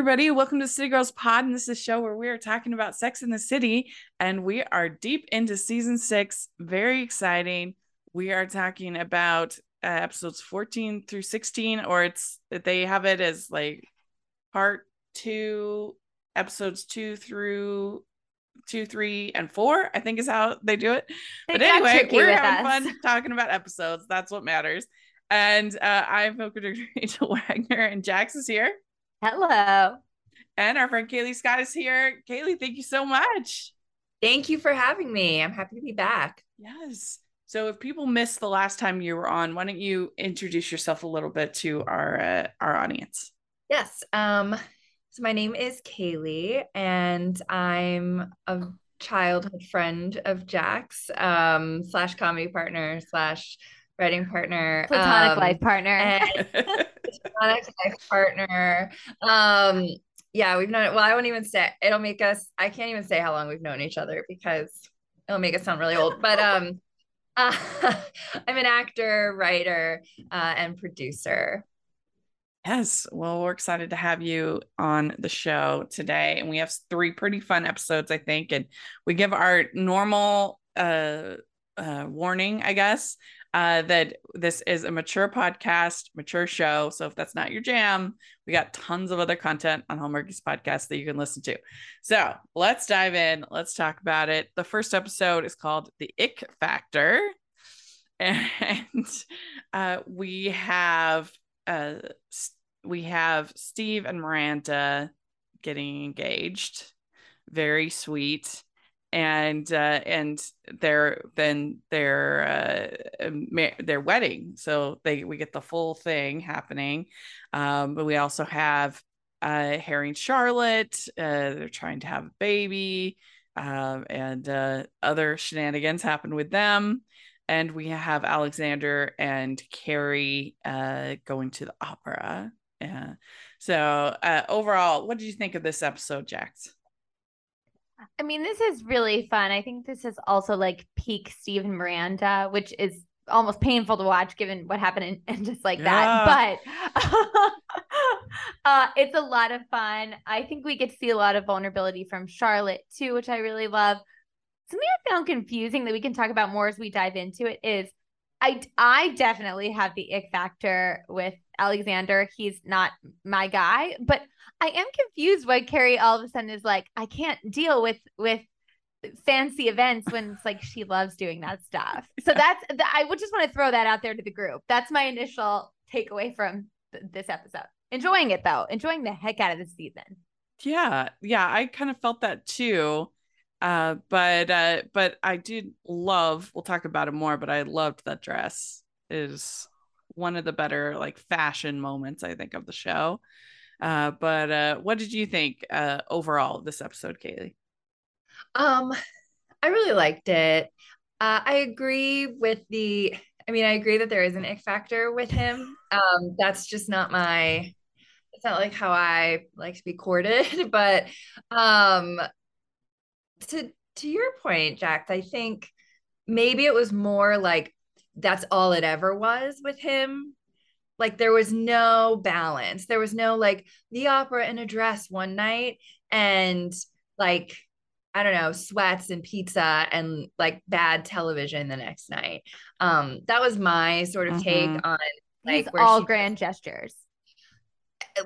Everybody. Welcome to City Girls Pod. And this is a show where we are talking about sex in the city. And we are deep into season six. Very exciting. We are talking about uh, episodes 14 through 16, or it's they have it as like part two, episodes two through two, three, and four, I think is how they do it. They but anyway, we're having us. fun talking about episodes. That's what matters. And uh, I'm co-conductor Rachel Wagner, and Jax is here. Hello. And our friend Kaylee Scott is here. Kaylee, thank you so much. Thank you for having me. I'm happy to be back. Yes. So if people missed the last time you were on, why don't you introduce yourself a little bit to our uh, our audience? Yes. Um, so my name is Kaylee, and I'm a childhood friend of Jax, um, slash comedy partner, slash writing partner. Platonic um, life partner. platonic life partner. Um, yeah, we've known it. Well, I won't even say it'll make us, I can't even say how long we've known each other because it'll make us sound really old. But um uh, I'm an actor, writer, uh, and producer. yes. Well, we're excited to have you on the show today, and we have three pretty fun episodes, I think, and we give our normal uh, uh, warning, I guess, uh, that this is a mature podcast, mature show. So if that's not your jam, we got tons of other content on Hallmarkies podcast that you can listen to. So let's dive in. Let's talk about it. The first episode is called The Ick Factor. And uh, we have uh, we have Steve and Miranda getting engaged. Very sweet and uh, and their then their uh, ma- their wedding. So they we get the full thing happening, um, but we also have uh, Harry and Charlotte. Uh, they're trying to have a baby, um, and uh, other shenanigans happen with them. And we have Alexander and Carrie uh, going to the opera. Yeah. So uh, overall, what did you think of this episode, Jax? I mean, this is really fun. I think this is also like peak Steve and Miranda, which is almost painful to watch given what happened and, and just like that. But uh, it's a lot of fun. I think we get to see a lot of vulnerability from Charlotte too, which I really love. Something I found confusing that we can talk about more as we dive into it is I I definitely have the ick factor with Alexander. He's not my guy, but I am confused why Carrie all of a sudden is like, I can't deal with with fancy events when it's like she loves doing that stuff. So that's th- I would just want to throw that out there to the group. That's my initial takeaway from th- this episode. Enjoying it though, enjoying the heck out of the season. Yeah, yeah, I kind of felt that too. Uh, but uh, but I did love. We'll talk about it more. But I loved that dress. Is one of the better like fashion moments I think of the show. Uh, but uh, what did you think uh, overall of this episode, Kaylee? Um, I really liked it. Uh, I agree with the. I mean, I agree that there is an ick factor with him. Um, that's just not my. It's not like how I like to be courted, but um, to to your point, Jack, I think maybe it was more like that's all it ever was with him. Like there was no balance. There was no like the opera in a dress one night and like I don't know, sweats and pizza and like bad television the next night. Um, that was my sort of take Mhm. on like all she- grand gestures.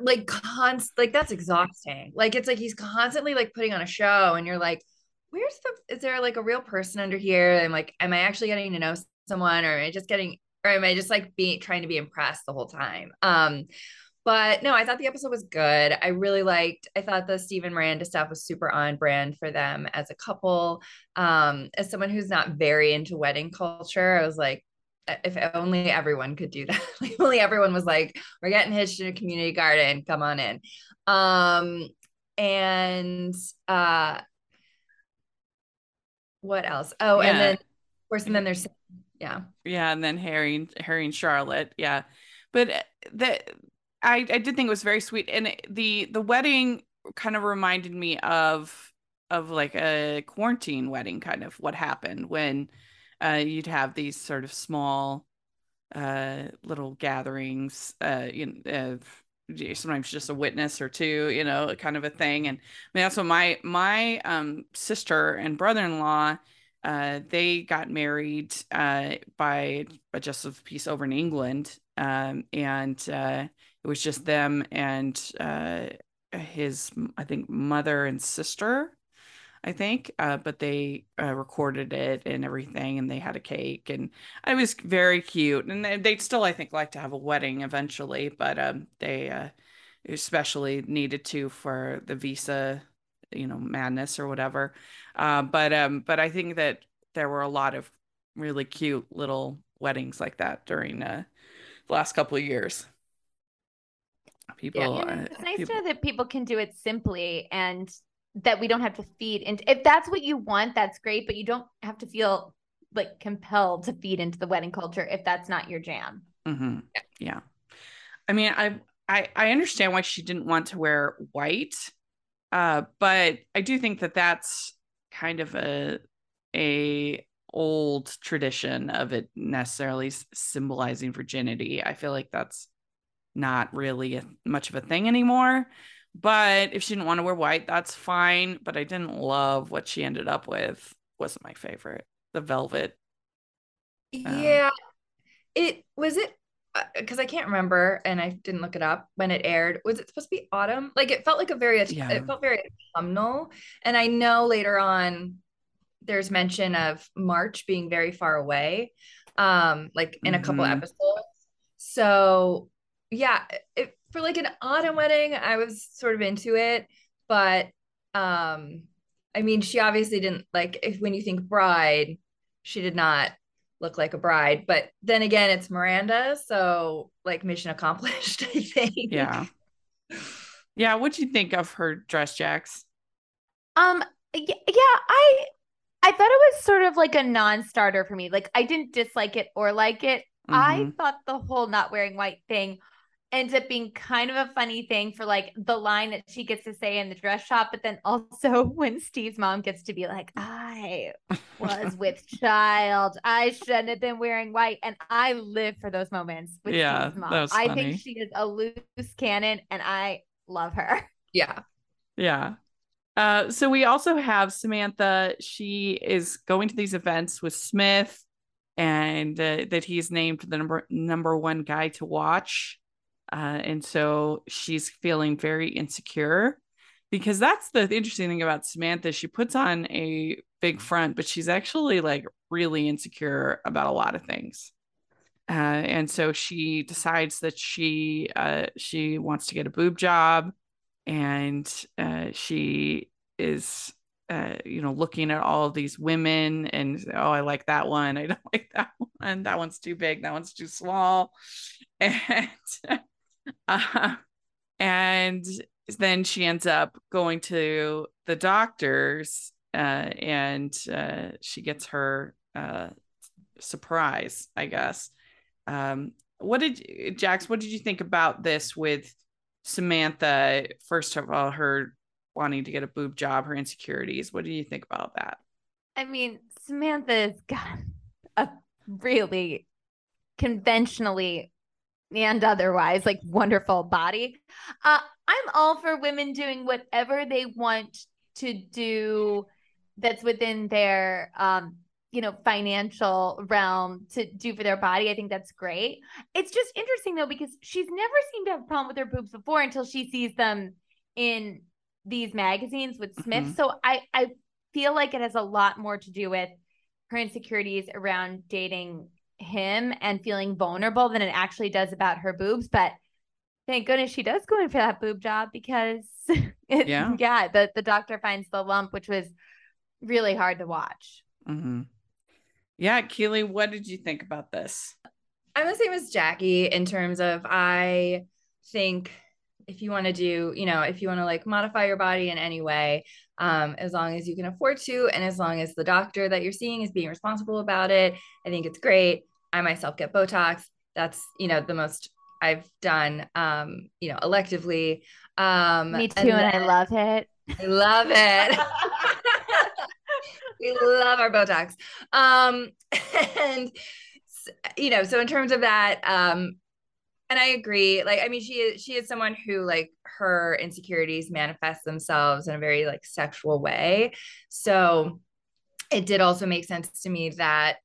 like const like that's exhausting. Like it's like he's constantly like putting on a show and you're like, where's the is there like a real person under here? I'm like, am I actually getting to know someone or am I just getting or am I just like being trying to be impressed the whole time? Um but no, I thought the episode was good. I really liked, I thought the Steve and Miranda stuff was super on brand for them as a couple. Um, as someone who's not very into wedding culture, I was like, if only everyone could do that. Like only everyone was like, we're getting hitched in a community garden. Come on in. Um, and uh what else? Oh, Yeah. and then of course, and then there's yeah. Yeah, and then Harry and Harry and Charlotte. Yeah, but uh, the I I did think it was very sweet, and the the wedding kind of reminded me of of like a quarantine wedding, kind of what happened when uh, you'd have these sort of small uh little gatherings uh you know, sometimes just a witness or two, you know, kind of a thing. And I mean, what my my um, sister and brother-in-law, uh, they got married uh, by a justice of peace over in England, um, and uh, it was just them and uh, his, I think, mother and sister. I think, uh, but they uh, recorded it and everything, and they had a cake, and it was very cute. And they'd still, I think, like to have a wedding eventually, but um, they especially needed to for the visa, you know, madness or whatever. Uh, but um, but I think that there were a lot of really cute little weddings like that during uh, the last couple of years. People, yeah, it's nice people... to know that people can do it simply and that we don't have to feed into if that's what you want that's great but you don't have to feel like compelled to feed into the wedding culture if that's not your jam mm-hmm. yeah i mean I, I i understand why she didn't want to wear white uh but i do think that that's kind of a a old tradition of it necessarily symbolizing virginity i feel like that's not really a, much of a thing anymore but if she didn't want to wear white, that's fine. But I didn't love what she ended up with. Wasn't my favorite. The velvet. Um, yeah. It was it because uh, I can't remember and I didn't look it up when it aired. Was it supposed to be autumn? Like it felt like a very yeah. it felt very autumnal. And I know later on there's mention of March being very far away, um, like in a couple mm-hmm. episodes. So yeah, it for like an autumn wedding, I was sort of into it, but um I mean, she obviously didn't like if when you think bride, she did not look like a bride, but then again, it's Miranda, so like mission accomplished, I think. Yeah. Yeah, what'd you think of her dress, Jax? Um yeah, I I thought it was sort of like a non-starter for me. Like I didn't dislike it or like it. Mm-hmm. I thought the whole not wearing white thing ends up being kind of a funny thing for like the line that she gets to say in the dress shop, but then also when Steve's mom gets to be like, I was with child. I shouldn't have been wearing white. And I live for those moments with yeah, Steve's mom. I think she is a loose cannon and I love her. Yeah. Yeah. Uh, so we also have Samantha. She is going to these events with Smith, and uh, that he's named the number number one guy to watch. Uh, and so she's feeling very insecure because that's the interesting thing about Samantha. She puts on a big front, but she's actually like really insecure about a lot of things. Uh, and so she decides that she uh, she wants to get a boob job, and uh, she is uh, you know looking at all of these women and oh I like that one. I don't like that one. That one's too big. That one's too small. And uh, and then she ends up going to the doctor's uh, and uh, she gets her uh, surprise, I guess. Um, what did Jax? What did you think about this with Samantha? First of all, her wanting to get a boob job, her insecurities. What do you think about that? I mean, Samantha's got a really conventionally and otherwise like wonderful body. Uh, i'm all for women doing whatever they want to do that's within their um you know financial realm to do for their body. I think that's great. It's just interesting though because she's never seemed to have a problem with her boobs before until she sees them in these magazines with smith. Mm-hmm. so i i feel like it has a lot more to do with her insecurities around dating him and feeling vulnerable than it actually does about her boobs. But thank goodness she does go in for that boob job because it, yeah, yeah, the, the doctor finds the lump, which was really hard to watch. Mm-hmm. Yeah, Kaylee, what did you think about this? I'm the same as Jackie in terms of I think if you want to do, you know, if you want to like modify your body in any way, um, as long as you can afford to, and as long as the doctor that you're seeing is being responsible about it, I think it's great. I myself get Botox. That's, you know, the most I've done, um, you know, electively. Um, Me too, and, and I love it. I love it. we love our Botox. Um, and, you know, so in terms of that, um, and I agree. Like, I mean, she is she is someone who like her insecurities manifest themselves in a very like sexual way. So it did also make sense to me that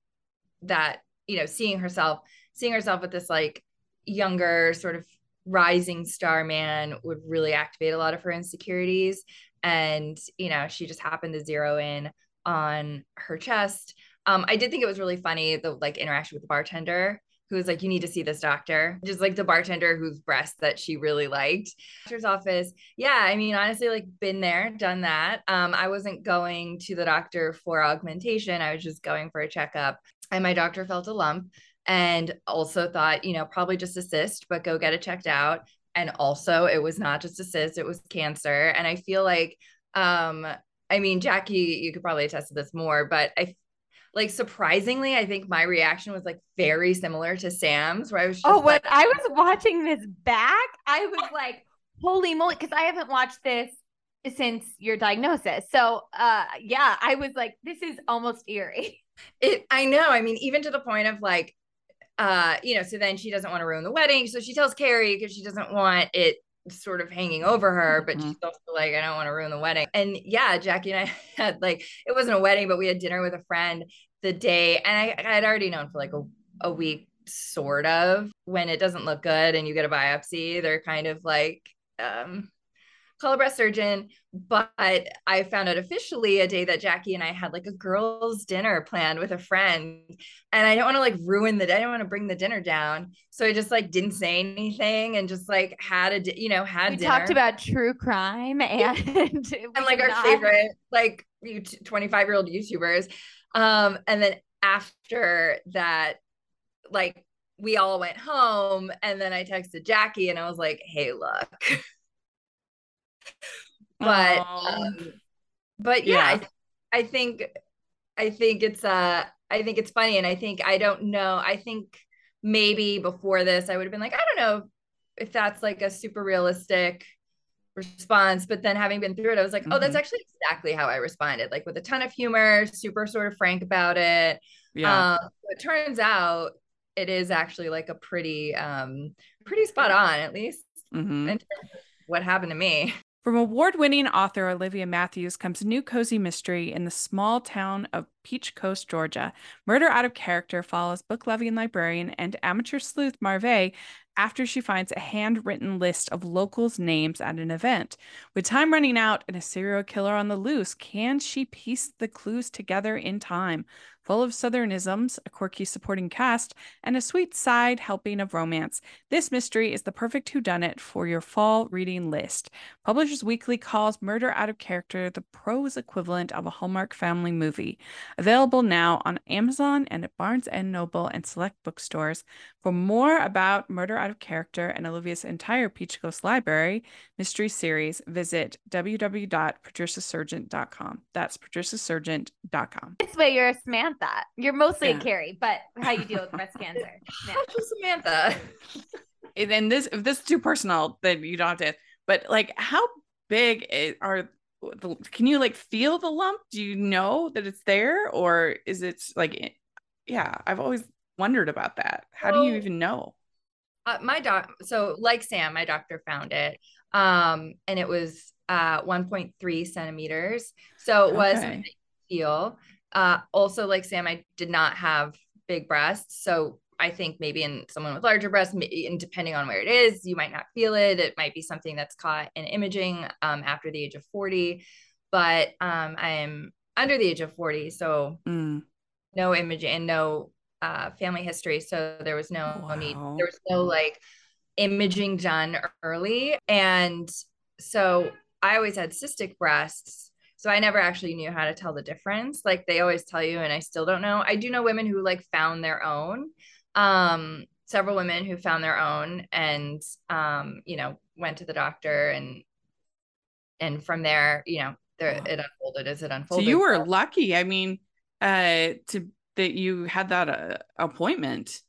that you know seeing herself seeing herself with this like younger sort of rising star man would really activate a lot of her insecurities and you know she just happened to zero in on her chest um i did think it was really funny the like interaction with the bartender who was like, you need to see this doctor. Just like the bartender whose breast that she really liked. Doctor's office. Yeah, I mean, honestly, like been there, done that. Um, I wasn't going to the doctor for augmentation. I was just going for a checkup. And my doctor felt a lump and also thought, you know, probably just a cyst, but go get it checked out. And also it was not just a cyst, it was cancer. And I feel like um, I mean, Jackie, you could probably attest to this more, but I like surprisingly, I think my reaction was like very similar to Sam's, where I was Oh, when like, I was watching this back, I was like, holy moly, because I haven't watched this since your diagnosis. So uh yeah, I was like, this is almost eerie. it I know. I mean, even to the point of like uh, you know, so then she doesn't want to ruin the wedding. So she tells Carrie because she doesn't want it sort of hanging over her, but Mhm. she's also like, I don't want to ruin the wedding. And yeah, Jackie and I had like, it wasn't a wedding, but we had dinner with a friend the day. And I, I had already known for like a, a week, sort of, when it doesn't look good and you get a biopsy, they're kind of like, um, call a breast surgeon. But I found out officially a day that Jackie and I had like a girls' dinner planned with a friend. And I don't want to like ruin the I don't want to bring the dinner down. So I just like didn't say anything and just like had a, you know, had We dinner. talked about true crime and and like our favorite like 25 year old youtubers um and then after that like we all went home and then i texted jackie and i was like hey look but um, but yeah, Yeah. I, I think i think it's uh i think it's funny and i think i don't know i think maybe before this i would have been like i don't know if that's like a super realistic response but then having been through it i was like oh that's Mhm. actually exactly how i responded like with a ton of humor super sort of frank about it yeah. um it turns out it is actually like a pretty um pretty spot on at least Mhm. in terms of what happened to me From award winning author Olivia Matthews comes a new cozy mystery in the small town of Peach Coast, Georgia. Murder Out of Character follows book loving librarian and amateur sleuth Marvey after she finds a handwritten list of locals' names at an event. With time running out and a serial killer on the loose, can she piece the clues together in time? Full of Southernisms, a quirky supporting cast, and a sweet side helping of romance, this mystery is the perfect whodunit for your fall reading list. Publishers Weekly calls Murder Out of Character the prose equivalent of a Hallmark family movie. Available now on Amazon and at Barnes Noble and select bookstores. For more about Murder Out of Character and Olivia's entire Peach Coast Library mystery series, visit www.patriciasargeant.com. That's patriciasargeant.com. This way you're a Samantha. You're mostly Yeah. a Carrie, but how you deal with breast cancer. Yeah. How's samantha And then this, if this is too personal, then you don't have to. But like, how big i- are the? Can you like feel the lump? Do you know that it's there, or is it like? Yeah, I've always wondered about that. How do you even know? uh, my doc so like sam my doctor found it um and it was uh 1.3 centimeters so it was Okay. feel uh also like sam i did not have big breasts so i think maybe in someone with larger breasts and depending on where it is you might not feel it it might be something that's caught in imaging um after the age of 40 but um i am under the age of 40 so Mm, no imaging and no uh, family history. So there was no need, Wow. there was no like imaging done early. And so I always had cystic breasts. So I never actually knew how to tell the difference. Like they always tell you, and I still don't know. I do know women who like found their own. Um, several women who found their own and um, you know, went to the doctor and and from there, you know, there Wow. it unfolded as it so unfolded. you were lucky. I mean, uh, to that you had that uh, appointment.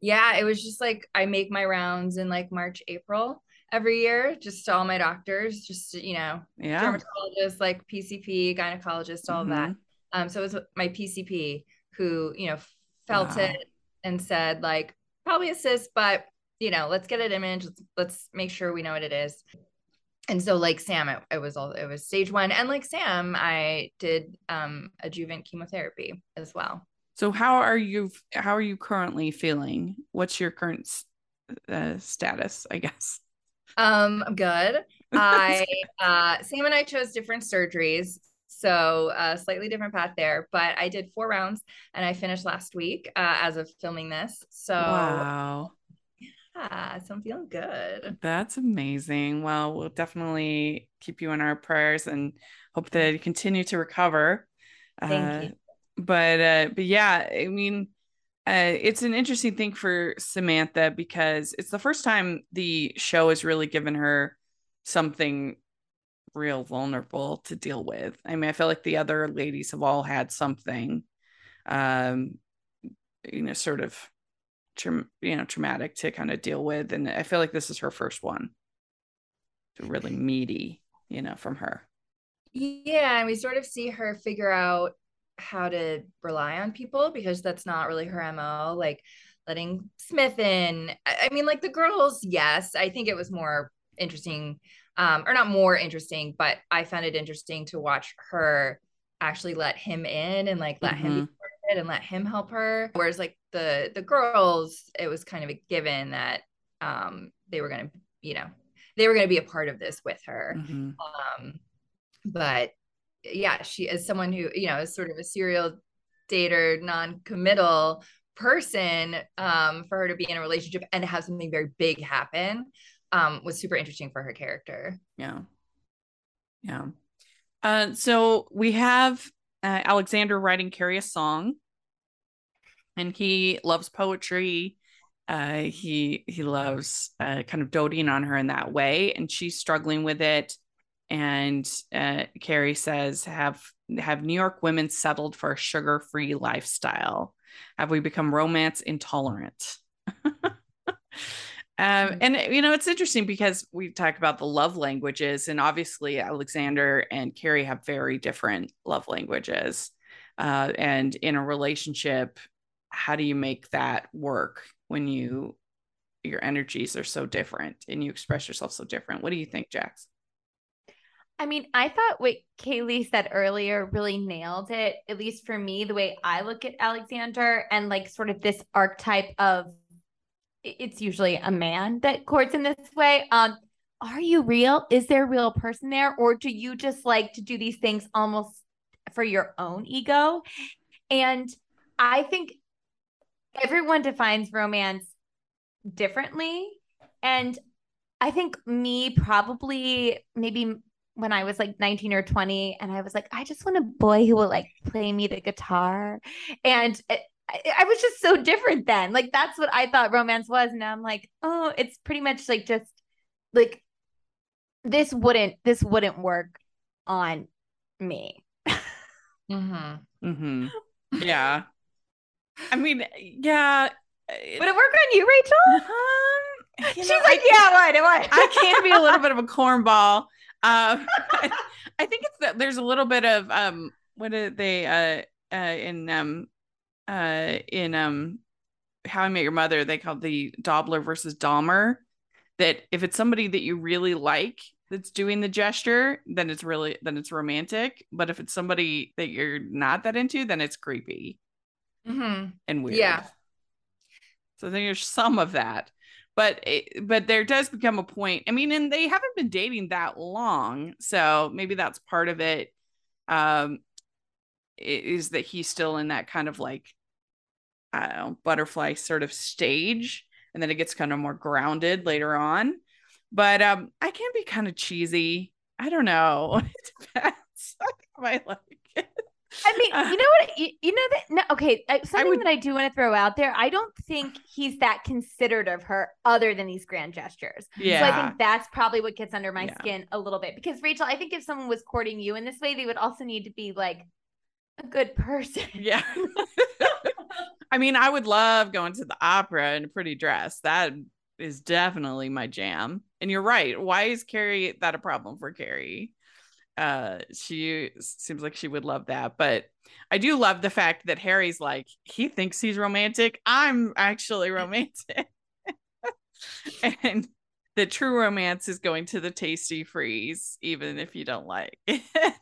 Yeah, it was just like I make my rounds in like March, April every year, just to all my doctors, just to, you know, Yeah. dermatologist, like PCP, gynecologist, all of that. Um, so it was my PCP who, you know, felt Wow. it and said like probably a cyst, but you know, let's get an image. Let's, let's make sure we know what it is. And so like Sam, it, it was all, it was stage one. And like Sam, I did um, adjuvant chemotherapy as well. So how are you, how are you currently feeling? What's your current uh, status, I guess? Um, I'm good. I, uh, Sam and I chose different surgeries. So a uh, slightly different path there, but I did four rounds and I finished last week uh, as of filming this. So wow. Yeah, so I'm feeling good. That's amazing. Well, we'll definitely keep you in our prayers and hope that you continue to recover. Thank uh, you. But uh, but yeah, I mean, uh, it's an interesting thing for Samantha because it's the first time the show has really given her something real vulnerable to deal with. I mean, I feel like the other ladies have all had something, um, you know, sort of, tra- you know, traumatic to kind of deal with, and I feel like this is her first one, really meaty, you know, from her. Yeah, and we sort of see her figure out how to rely on people because that's not really her mo. Like letting Smith in. I mean, like the girls, yes. I think it was more interesting um, or not more interesting, but I found it interesting to watch her actually let him in and like let mm-hmm. him be part of it and let him help her. Whereas like the the girls, it was kind of a given that um, they were gonna, you know, they were gonna be a part of this with her. Mm-hmm. Um, but yeah, she is someone who you know is sort of a serial dater, non-committal person um, for her to be in a relationship and have something very big happen um, was super interesting for her character. Yeah. Yeah. Uh, so we have uh, Alexander writing Carrie a song, and he loves poetry. Uh, he he loves uh, kind of doting on her in that way, and she's struggling with it. And uh, Carrie says, "Have have New York women settled for a sugar free lifestyle? Have we become romance intolerant?" Um, mm. and you know, it's interesting because we talk about the love languages, and obviously Alexander and Carrie have very different love languages. Uh, and in a relationship, how do you make that work when you your energies are so different and you express yourself so different? What do you think, Jax? I mean, I thought what Kaylee said earlier really nailed it, at least for me, the way I look at Alexander and like sort of this archetype of it's usually a man that courts in this way. Um, are you real? Is there a real person there? Or do you just like to do these things almost for your own ego? And I think everyone defines romance differently. And I think me probably maybe when I was like 19 or 20 and I was like, I just want a boy who will like play me the guitar. And I, I was just so different then. Like that's what I thought romance was. And I'm like, oh, it's pretty much like just like this wouldn't this wouldn't work on me. mm-hmm. Mm-hmm. Yeah. I mean, yeah. Would it work on you, Rachel? Um, She's know, like, I, yeah, what? What? I can be a little bit of a cornball. Um, I, I think it's that there's a little bit of um, what are they uh, uh in um uh in um how I Met Your Mother, they call the Dobler versus Dahmer. That if it's somebody that you really like that's doing the gesture, then it's really then it's romantic. But if it's somebody that you're not that into, then it's creepy mm-hmm. and weird. Yeah. So there's some of that, but it, but there does become a point. I mean, and they haven't been dating that long, so maybe that's part of it. Um, is that he's still in that kind of like I don't know, butterfly sort of stage. And then it gets kind of more grounded later on. But um, I can be kind of cheesy. I don't know. It depends. I like. I mean, uh, you know what? You, you know that. No, okay, uh, something would, that I do want to throw out there. I don't think he's that considerate of her, other than these grand gestures. Yeah. So I think that's probably what gets under my yeah. skin a little bit. Because Rachel, I think if someone was courting you in this way, they would also need to be like a good person. Yeah. I mean, I would love going to the opera in a pretty dress. That is definitely my jam. And you're right. Why is Carrie that a problem for Carrie? Uh, she seems like she would love that. But I do love the fact that Harry's like, he thinks he's romantic. I'm actually romantic. and the true romance is going to the Tastee Freez, even if you don't like it.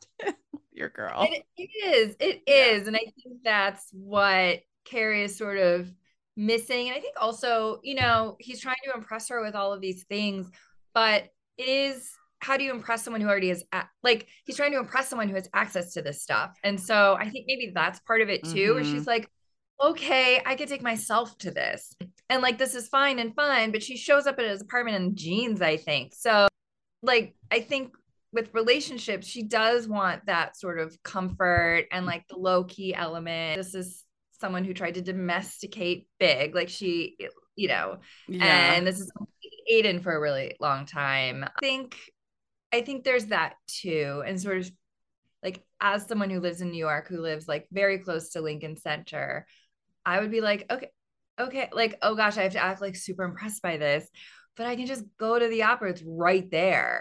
Your girl. It, it is. It is. Yeah. And I think that's what Carrie is sort of missing. And I think also, you know, he's trying to impress her with all of these things, but it is how do you impress someone who already has like he's trying to impress someone who has access to this stuff and so i think maybe that's part of it too mm-hmm. where she's like okay i could take myself to this and like this is fine and fun but she shows up at his apartment in jeans i think so like i think with relationships she does want that sort of comfort and like the low key element this is someone who tried to domesticate big like she you know yeah. and this is Aiden for a really long time. I think I think there's that too. And sort of like as someone who lives in New York, who lives like very close to Lincoln Center, I would be like, okay, okay, like, oh gosh, I have to act like super impressed by this, but I can just go to the opera. It's right there.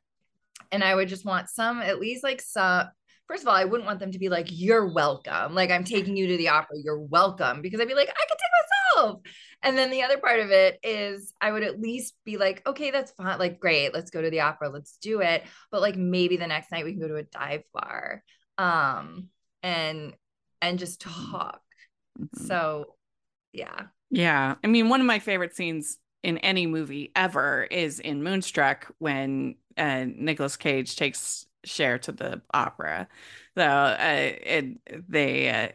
And I would just want some, at least like some, first of all, I wouldn't want them to be like, you're welcome. Like, I'm taking you to the opera. You're welcome. Because I'd be like, I could take myself. And then the other part of it is I would at least be like, okay, that's fine. Like, great, let's go to the opera, let's do it. But like maybe the next night we can go to a dive bar. Um and and just talk. Mm-hmm. So yeah. Yeah. I mean, one of my favorite scenes in any movie ever is in Moonstruck when uh, Nicolas Cage takes Cher to the opera. So uh, and they uh,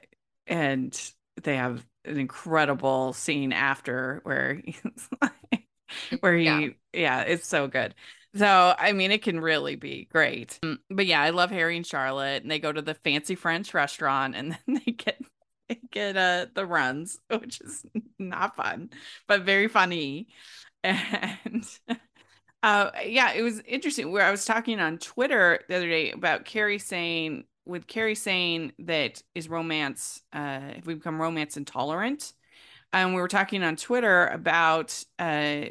and they have an incredible scene after where he's where he yeah. yeah it's so good so i mean it can really be great mm, but yeah i love harry and charlotte and they go to the fancy french restaurant and then they get they get uh the runs which is not fun but very funny and uh yeah it was interesting where i was talking on twitter the other day about carrie saying with Carrie saying that is romance, uh, if we become romance intolerant. And we were talking on Twitter about uh,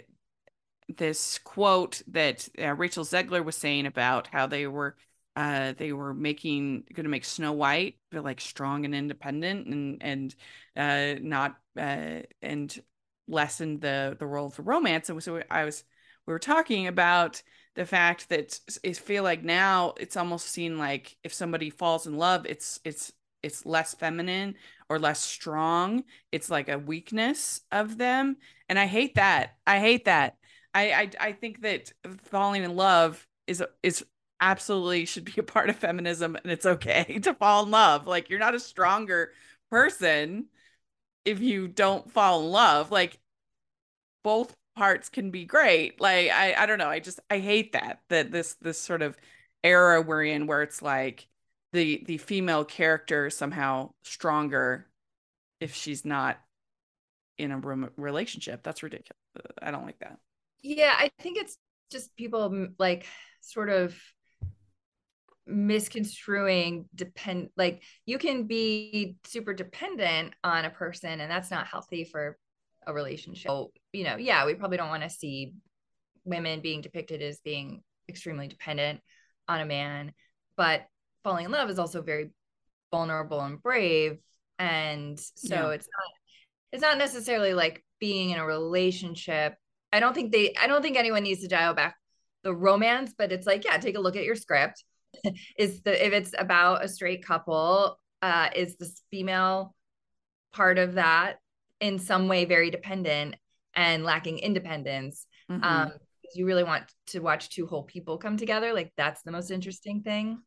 this quote that uh, Rachel Zegler was saying about how they were uh, they were making going to make Snow White feel like strong and independent and and uh, not uh, and lessen the the role of romance. And so I was we were talking about the fact that I feel like now it's almost seen like if somebody falls in love, it's it's it's less feminine or less strong. It's like a weakness of them, and I hate that. I hate that. I I, I think that falling in love is is absolutely should be a part of feminism, and it's okay to fall in love. Like you're not a stronger person if you don't fall in love. Like both parts can be great. Like I I don't know. I just I hate that that this this sort of era we're in where it's like the the female character somehow stronger if she's not in a relationship. That's ridiculous. Uh, I don't like that. Yeah, I think it's just people mm, like sort of misconstruing depend like you can be super dependent on a person and that's not healthy for a relationship. So, you know, yeah, we probably don't want to see women being depicted as being extremely dependent on a man, but falling in love is also very vulnerable and brave. And so yeah. it's not it's not necessarily like being in a relationship. I don't think they I don't think anyone needs to dial back the romance, but it's like, yeah, take a look at your script. is the if it's about a straight couple, uh, is this female part of that in some way very dependent and lacking independence mm-hmm. um you really want to watch two whole people come together like that's the most interesting thing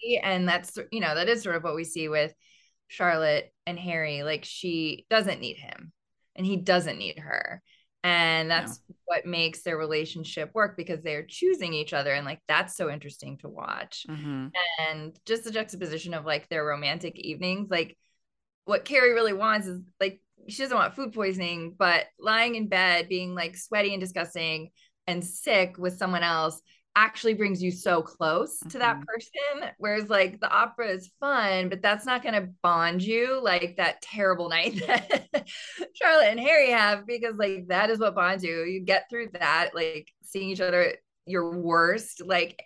yeah. and that's you know that is sort of what we see with charlotte and harry like she doesn't need him and he doesn't need her. And that's what makes their relationship work because they're choosing each other and like that's so interesting to watch. Mm-hmm. and just the juxtaposition of like their romantic evenings like what Carrie really wants is like she doesn't want food poisoning, but lying in bed, being like sweaty and disgusting and sick with someone else actually brings you so close mm-hmm. to that mm-hmm. person. Whereas like the opera is fun, but that's not going to bond you like that terrible night that Charlotte and Harry have, because like that is what bonds you. You get through that, like seeing each other your worst, like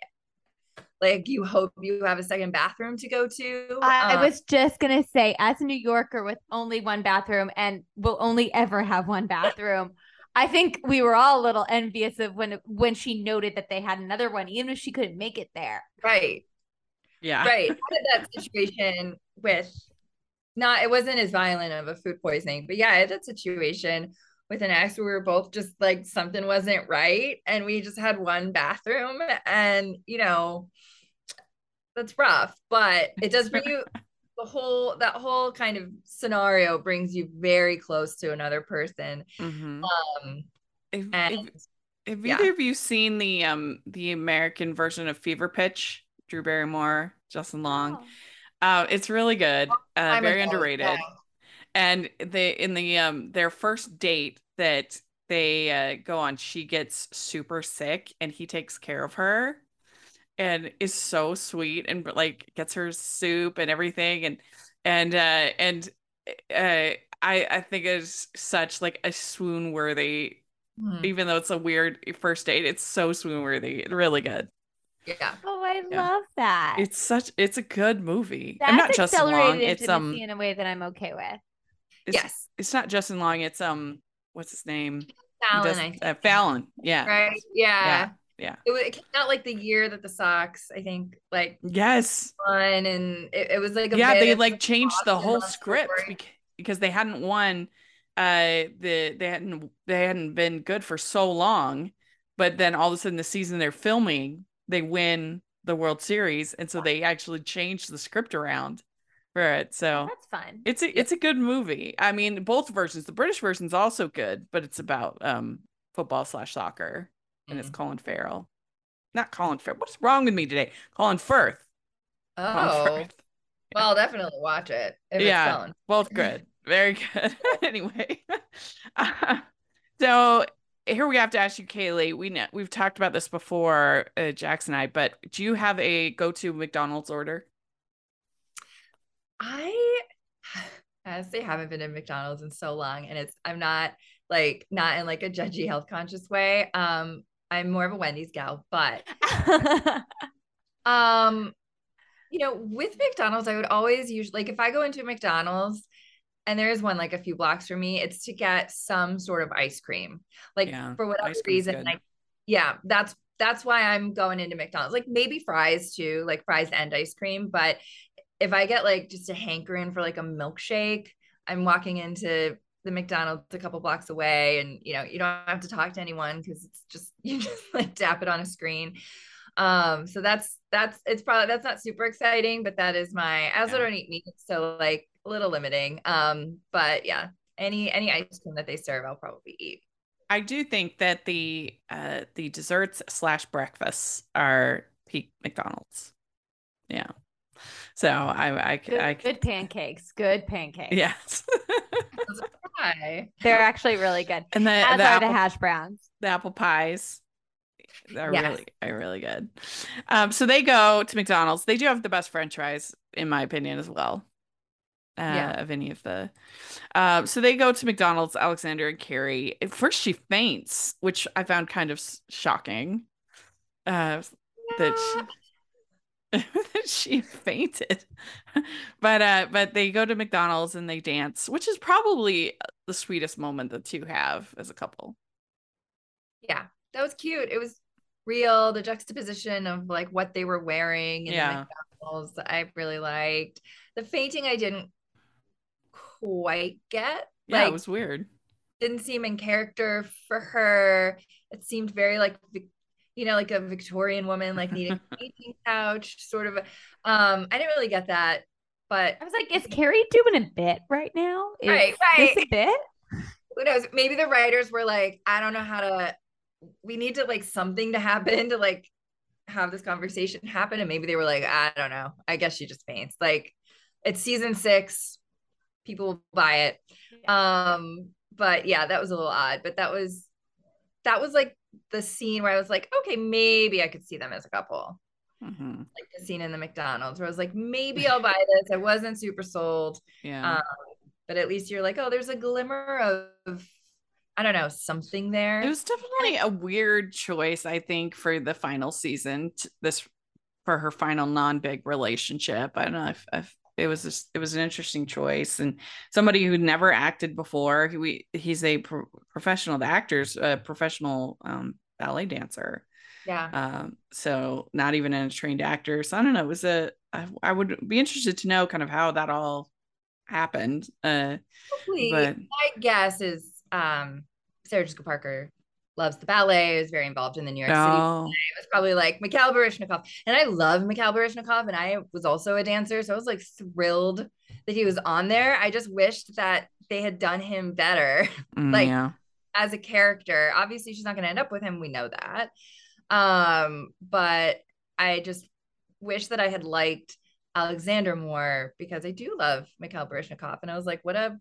like you hope you have a second bathroom to go to. I, um, I was just gonna say, as a New Yorker with only one bathroom and will only ever have one bathroom, I think we were all a little envious of when when she noted that they had another one, even if she couldn't make it there. Right. Yeah. Right. I had that situation with not it wasn't as violent of a food poisoning, but yeah, I had that situation with an ex where we were both just like something wasn't right and we just had one bathroom and you know that's rough, but it does bring you the whole that whole kind of scenario brings you very close to another person. Mhm. Um If, and if, have yeah. either of you seen the um the American version of Fever Pitch? Drew Barrymore, Justin Long. Oh. Uh, it's really good. Uh, I'm very underrated. yeah. And they in the um their first date that they uh, go on, she gets super sick and he takes care of her and is so sweet and like gets her soup and everything and and uh and uh I I think it's such like a swoon worthy Hmm. even though it's a weird first date it's so swoon worthy really good Yeah. Oh, I Yeah. love that. it's such it's a good movie That's I'm not just accelerated Long it's um in a way that I'm okay with. it's, yes. it's not Justin Long it's um what's his name He Fallon, does- I think. uh, Fallon yeah Right. Yeah. yeah yeah. It, it came out like the year that the Sox, I think, like yes. won, and it, it was like a yeah they like changed the whole script story. bec- because they hadn't won uh the they hadn't they hadn't been good for so long but then all of a sudden the season they're filming they win the world series and so they actually changed the script around for it so That's fun. it's a it's a good movie. I mean both versions the british version's also good but it's about um football slash soccer and it's Mm. colin farrell not colin farrell what's wrong with me today colin firth Colin Oh, Firth. well, definitely watch it Yeah. Both good. Very good. anyway, uh, so here we have to ask you, Kaylee. We know, we've talked about this before, uh, Jax and I, but do you have a go-to McDonald's order? I honestly haven't been to McDonald's in so long, and it's I'm not like not in like a judgy health conscious way. Um, I'm more of a Wendy's gal, but um, you know, with McDonald's, I would always usually like if I go into a McDonald's and there is one like a few blocks from me, it's to get some sort of ice cream. Like Yeah, for whatever reason, like yeah, that's that's why I'm going into McDonald's. Like maybe fries too, like fries and ice cream. But if I get like just a hankering for like a milkshake, I'm walking into the McDonald's a couple blocks away, and you know you don't have to talk to anyone because it's just you just like tap it on a screen. Um, so that's that's it's probably that's not super exciting, but that is my as I also Yeah. don't eat meat, so like a little limiting. Um, but yeah, any any ice cream that they serve, I'll probably eat. I do think that the uh the desserts slash breakfasts are peak McDonald's. Yeah. So I I good, I, good pancakes. Good pancakes. yes. They're actually really good. and the As the are apple, the hash browns. the apple pies are Yes. really are really good. Um, so they go to McDonald's. They do have the best French fries, in my opinion, as well. Uh, Yeah. of any of the. Um, so they go to McDonald's. Alexander and Carrie. At first, she faints, which I found kind of s- shocking. Uh, that she, that she fainted, but uh, but they go to McDonald's and they dance, which is probably the sweetest moment the two have as a couple. Yeah, that was cute. It was real. The juxtaposition of like what they were wearing in Yeah. the McDonald's, I really liked. The fainting, I didn't quite get. Yeah, like, it was weird. didn't seem in character for her. It seemed very like, you know, like a Victorian woman, like needing a fainting couch, sort of. Um, I didn't really get that, but I was like, is Carrie doing a bit right now? Is Right, this right. a bit? who knows? Maybe the writers were like, I don't know how to. We need to like something to happen to like have this conversation happen, and maybe they were like, I don't know. I guess she just faints. Like, it's season six. People will buy it. Um, but yeah, that was a little odd. But that was that was like the scene where I was like, okay, maybe I could see them as a couple. Mhm. Like the scene in the McDonald's where I was like, maybe I'll buy this. I wasn't super sold. Yeah. Um, but at least you're like, oh, there's a glimmer of, I don't know, something there. it was definitely a weird choice, I think, for the final season. t- This for her final non-big relationship. I don't know if, if it was just, it was an interesting choice and somebody who never acted before. He, we, he's a pro- professional, the actor's a professional um, ballet dancer. Yeah. Um, so not even a trained actor. So I don't know. It was a. I, I would be interested to know kind of how that all happened. Uh, Hopefully, but my guess is um, Sarah Jessica Parker loves the ballet, is very involved in the New York City. oh, It was probably like Mikhail Baryshnikov. And I love Mikhail Baryshnikov, and I was also a dancer. So I was like thrilled that he was on there. I just wished that they had done him better mm, like- yeah, as a character. Obviously, she's not going to end up with him. We know that. Um, but I just wish that I had liked Alexander more because I do love Mikhail Baryshnikov. And I was like, what a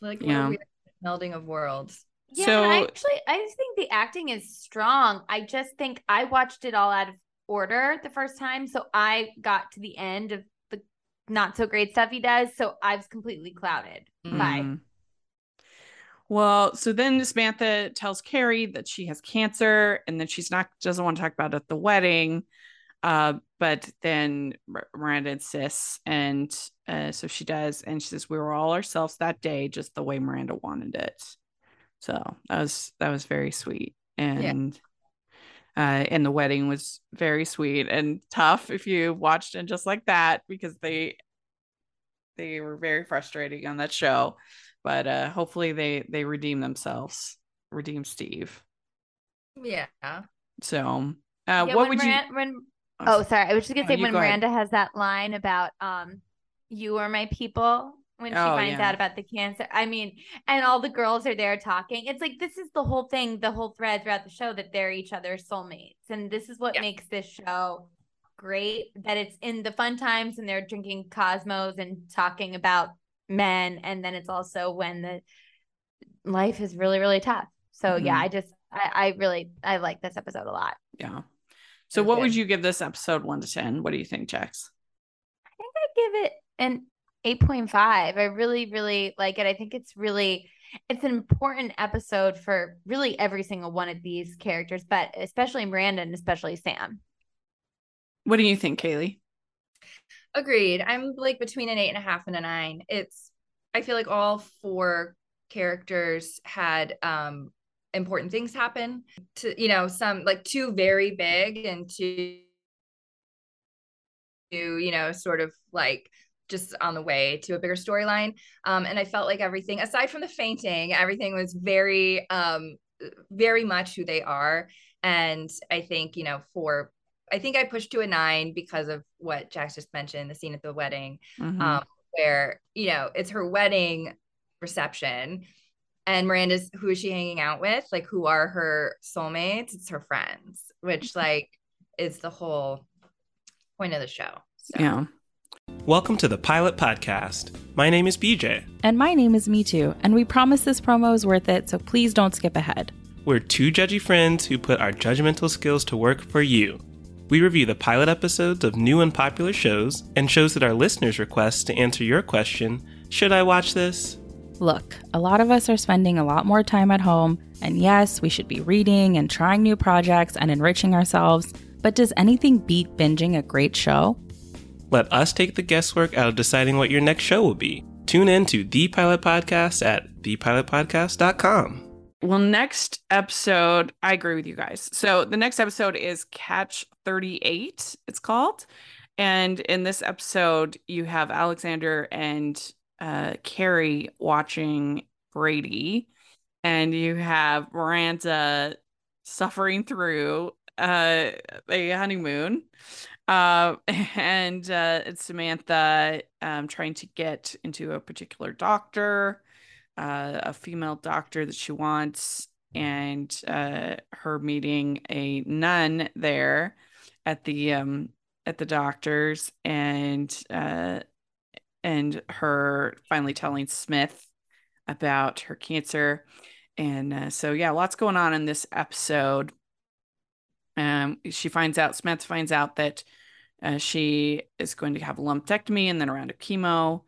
like what a weird melding of worlds. Yeah, So- actually I think the acting is strong. I just think I watched it all out of order the first time, so I got to the end of the not so great stuff he does, so I was completely clouded by. Mm. Well, so then Samantha tells Carrie that she has cancer and that she's not doesn't want to talk about it at the wedding. Uh, but then Miranda insists, and uh, so she does, and she says we were all ourselves that day, just the way Miranda wanted it. So that was that was very sweet, and uh, and the wedding was very sweet and tough if you watched it just like that because they they were very frustrating on that show. But uh hopefully they they redeem themselves redeem steve. Yeah. so uh Yeah, what when would you when oh sorry, I was just gonna No, say you when go ahead. Miranda has that line about um you are my people when she Oh, finds yeah. out about the cancer. I mean, and all the girls are there talking. It's like this is the whole thing, the whole thread throughout the show that they're each other's soulmates. And this is what Yeah. makes this show great that it's in the fun times and they're drinking Cosmos and talking about men and then it's also when the life is really really tough. So yeah, Mhm. I just I, I really I like this episode a lot. yeah so what would you give this episode 1 to 10 what do you think jax I think I give it an 8.5. I really, really like it. I think it's really it's an important episode for really every single one of these characters, but especially Miranda and especially Sam. what do you think kaylee Agreed. I'm like between an eight and a half and a nine. It's I feel like all four characters had um important things happen to you know some like two very big and two you know sort of like just on the way to a bigger storyline. Um and i felt like everything aside from the fainting everything was very um very much who they are. And i think you know for i think i pushed to a nine because of what jax just mentioned the scene at the wedding Mhm. um, where you know it's her wedding reception and miranda's who is she hanging out with? Like who are her soulmates? It's her friends which like is the whole point of the show. So. yeah Welcome to the Pilot Podcast. My name is BJ. And my name is Me Too, and we promise this promo is worth it, so please don't skip ahead. We're two judgy friends who put our judgmental skills to work for you. We review the pilot episodes of new and popular shows and shows that our listeners request to answer your question Should I watch this? Look, a lot of us are spending a lot more time at home, and yes, we should be reading and trying new projects and enriching ourselves, but does anything beat binging a great show? Let us take the guesswork out of deciding what your next show will be. Tune in to The Pilot Podcast at thepilotpodcast.com. Well, next episode, I agree with you guys. So the next episode is Catch 38, it's called. And in this episode, you have Alexander and uh, Carrie watching Brady, and you have Miranda suffering through uh, a honeymoon. Uh, and uh, it's Samantha um, trying to get into a particular doctor uh, a female doctor that she wants, and uh, her meeting a nun there at the um at the doctor's, and uh, and her finally telling Smith about her cancer, and uh, so yeah, lots going on in this episode. Um, she finds out Smith finds out that uh, she is going to have a lumpectomy and then a round of chemo.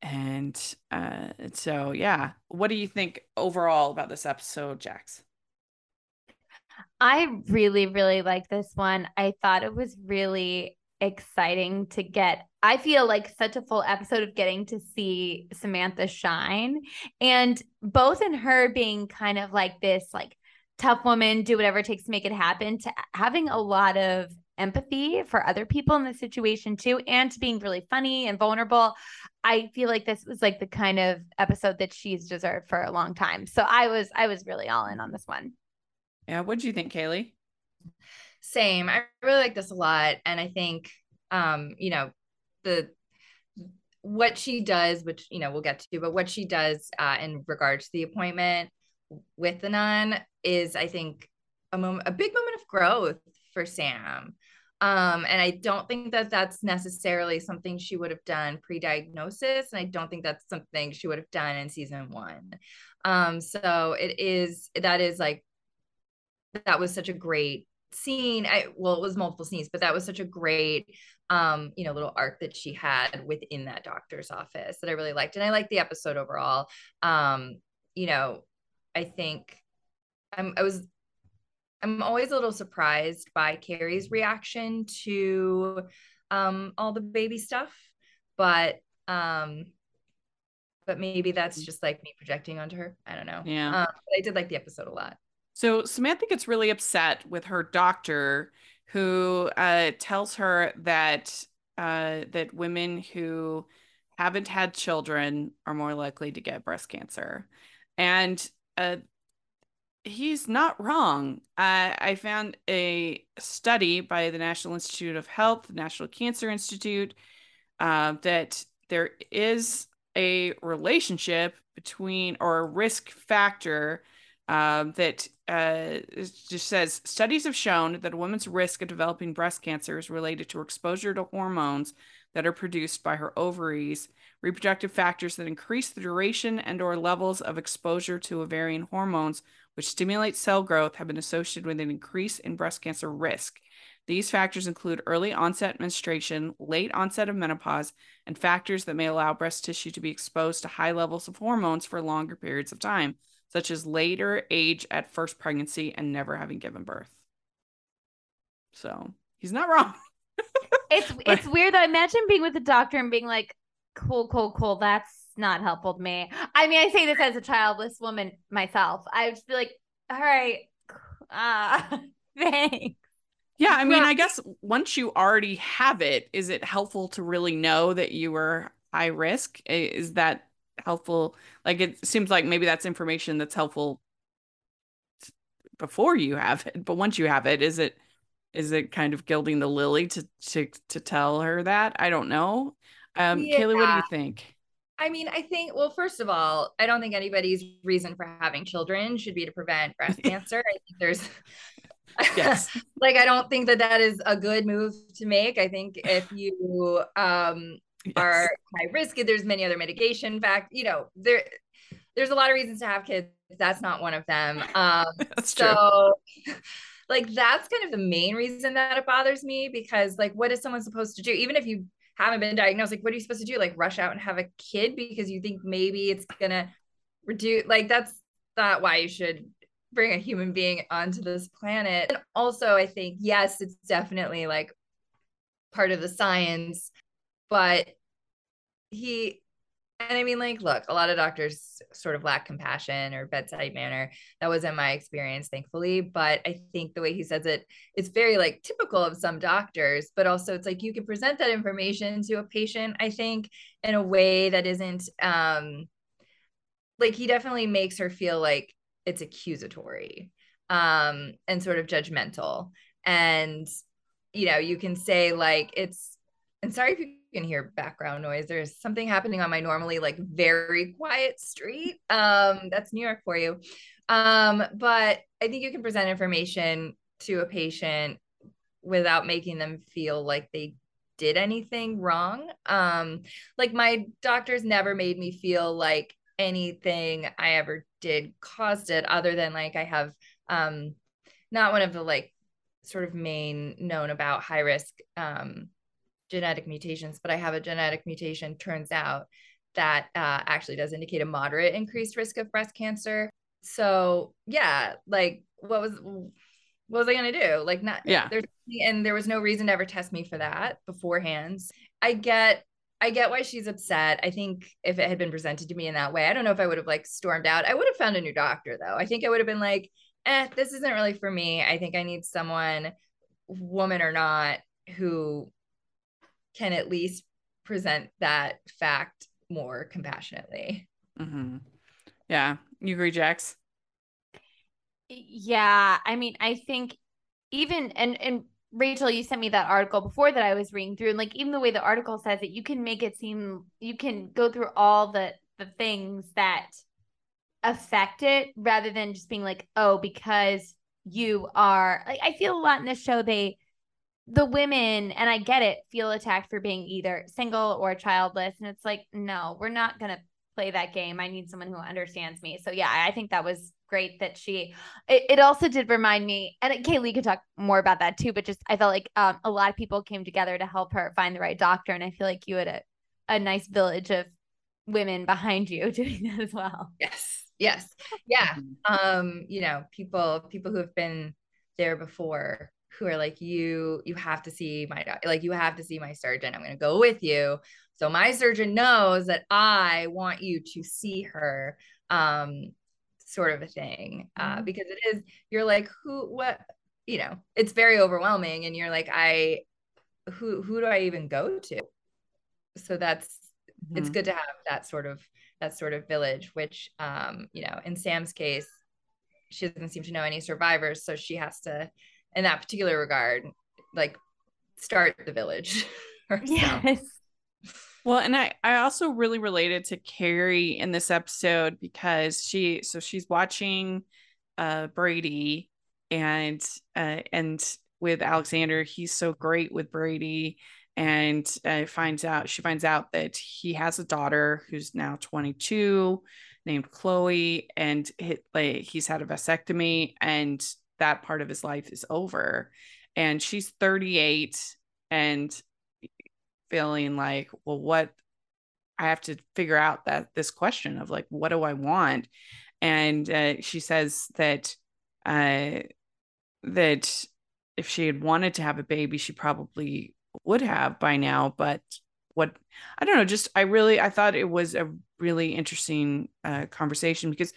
And uh so yeah. What do you think overall about this episode jax? I really, really like this one. I thought it was really exciting to get I feel like such a full episode of getting to see Samantha shine. And both in her being kind of like this like tough woman do whatever it takes to make it happen to having a lot of empathy for other people in the situation too and to being really funny and vulnerable. I feel like this was like the kind of episode that she's deserved for a long time. So i was i was really all in on this one. Yeah what do you think kaylee? Same. I really like this a lot and i think um you know the what she does which you know we'll get to but what she does uh in regards to the appointment with the nun is i think a moment a big moment of growth for sam um, and I don't think that that's necessarily something she would have done pre-diagnosis, and I don't think that's something she would have done in season one. Um, so it is that is like that was such a great scene. I well, it was multiple scenes, but that was such a great um, you know, little arc that she had within that doctor's office that I really liked. And I liked the episode overall. Um, you know, I think I'm I was I'm always a little surprised by Carrie's reaction to um, all the baby stuff, but um, but maybe that's just like me projecting onto her. I don't know. Yeah, um, I did like the episode a lot. So Samantha gets really upset with her doctor, who uh, tells her that uh, that women who haven't had children are more likely to get breast cancer, and uh, he's not wrong. I, I found a study by the National Institute of Health, the National Cancer Institute, uh, that there is a relationship between or a risk factor um, that uh, just says studies have shown that a woman's risk of developing breast cancer is related to exposure to hormones that are produced by her ovaries reproductive factors that increase the duration and or levels of exposure to ovarian hormones which stimulate cell growth have been associated with an increase in breast cancer risk. These factors include early onset menstruation, late onset of menopause, and factors that may allow breast tissue to be exposed to high levels of hormones for longer periods of time, such as later age at first pregnancy and never having given birth. So he's not wrong. it's but, it's weird though. Imagine being with a doctor and being like, cool, cool, cool. That's not helpful to me. I mean, I say this as a childless woman myself. I just feel like, all right, uh, thanks. Yeah, I mean, I guess once you already have it, is it helpful to really know that you were high risk? Is that helpful? Like, it seems like maybe that's information that's helpful before you have it, but once you have it, is it is it kind of gilding the lily to to to tell her that? I don't know. Um, yeah. Kaylee, what do you think? I mean, I think, well, first of all, I don't think anybody's reason for having children should be to prevent breast cancer. I think there's, yes, like, I don't think that that is a good move to make. I think if you um, yes. are high risk, there's many other mitigation fact, you know, there, there's a lot of reasons to have kids. That's not one of them. Um, that's so, true. like, that's kind of the main reason that it bothers me because, like, what is someone supposed to do? Even if you haven't been diagnosed like what are you supposed to do? Like rush out and have a kid because you think maybe it's gonna reduce like that's not why you should bring a human being onto this planet. And also i think yes it's definitely like part of the science but he and I mean, like, look, a lot of doctors sort of lack compassion or bedside manner. That wasn't my experience, thankfully. But I think the way he says it, it's very like typical of some doctors, but also it's like you can present that information to a patient, I think, in a way that isn't um like he definitely makes her feel like it's accusatory um and sort of judgmental. And you know, you can say like it's and sorry if you can hear background noise. There's something happening on my normally like very quiet street. Um, that's New York for you. Um, but I think you can present information to a patient without making them feel like they did anything wrong. Um, like my doctors never made me feel like anything I ever did caused it, other than like I have um not one of the like sort of main known about high risk um genetic mutations, but I have a genetic mutation, turns out that uh, actually does indicate a moderate increased risk of breast cancer. So, yeah, like what was what was I gonna do? Like not yeah. There's and there was no reason to ever test me for that beforehand. I get I get why she's upset. I think if it had been presented to me in that way, I don't know if I would have like stormed out. I would have found a new doctor though. I think I would have been like, eh, this isn't really for me. I think I need someone, woman or not, who can at least present that fact more compassionately. Mm-hmm. Yeah. You agree, Jax? Yeah. I mean, I think even and and Rachel, you sent me that article before that I was reading through, and like even the way the article says it, you can make it seem you can go through all the the things that affect it rather than just being like, oh, because you are like I feel a lot in this show they the women and I get it feel attacked for being either single or childless and it's like no we're not going to play that game. I need someone who understands me. So yeah I think that was great that she it, it also did remind me and Kaylee could talk more about that too but just I felt like um, a lot of people came together to help her find the right doctor and I feel like you had a, a nice village of women behind you doing that as well. Yes yes. Yeah um you know people people who have been there before who are like you you have to see my doc like you have to see my surgeon i'm going to go with you so my surgeon knows that i want you to see her um sort of a thing uh, mm-hmm. because it is you're like who what you know it's very overwhelming and you're like i who who do i even go to so that's mm-hmm. it's good to have that sort of that sort of village which um you know in sam's case she doesn't seem to know any survivors so she has to in that particular regard like start the village yes. Well, and I I also really related to Carrie in this episode because she so she's watching uh Brady and uh and with Alexander he's so great with Brady and uh, finds out she finds out that he has a daughter who's now 22 named Chloe and he, like he's had a vasectomy and that part of his life is over and she's 38 and feeling like, well, what I have to figure out that this question of like, what do I want? And uh, she says that uh, that if she had wanted to have a baby, she probably would have by now. But what I don't know, just I really I thought it was a really interesting uh, conversation because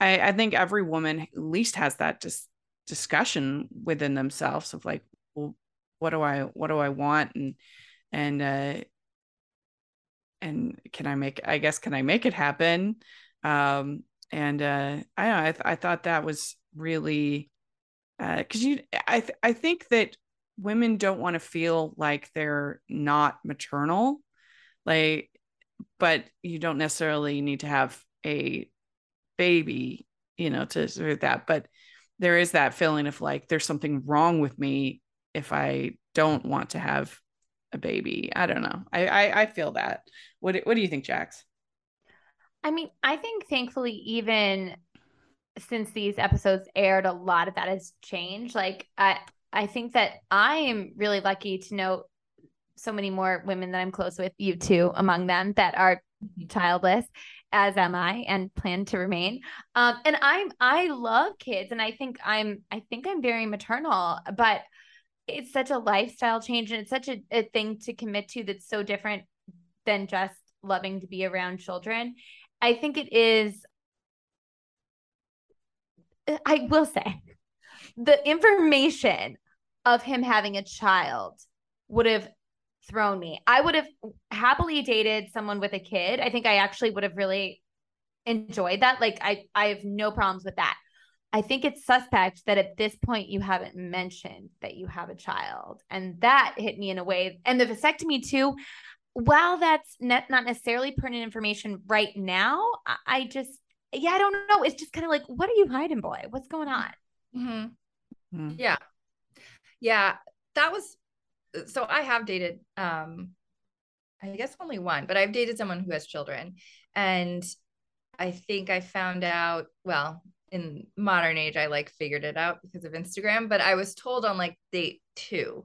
I, I think every woman at least has that dis- discussion within themselves of like, well, what do I what do I want? And and uh and can i make i guess can i make it happen? Um and uh i I, th- I thought that was really uh because you i th- i think that women don't want to feel like they're not maternal like but you don't necessarily need to have a baby you know to sort that but there is that feeling of like there's something wrong with me if i don't want to have a baby. I don't know. I I, I feel that. What What do you think, Jax? I mean, I think thankfully, even since these episodes aired, a lot of that has changed. Like I I think that I am really lucky to know so many more women that I'm close with, you two among them, that are childless as am I and plan to remain. Um, and I'm I love kids and I think I'm I think I'm very maternal, but it's such a lifestyle change and it's such a, a thing to commit to that's so different than just loving to be around children. I think it is I will say the information of him having a child would have thrown me. I would have happily dated someone with a kid. I think I actually would have really enjoyed that. Like I I have no problems with that. I think it's suspect that at this point you haven't mentioned that you have a child. And that hit me in a way. And the vasectomy, too, while that's not necessarily pertinent information right now, I just, yeah, I don't know. It's just kind of like, what are you hiding, boy? What's going on? Mm-hmm. Mm-hmm. Yeah. Yeah. That was, so I have dated, um, I guess only one, but I've dated someone who has children. And I think I found out, well, in modern age i like figured it out because of instagram but i was told on like date 2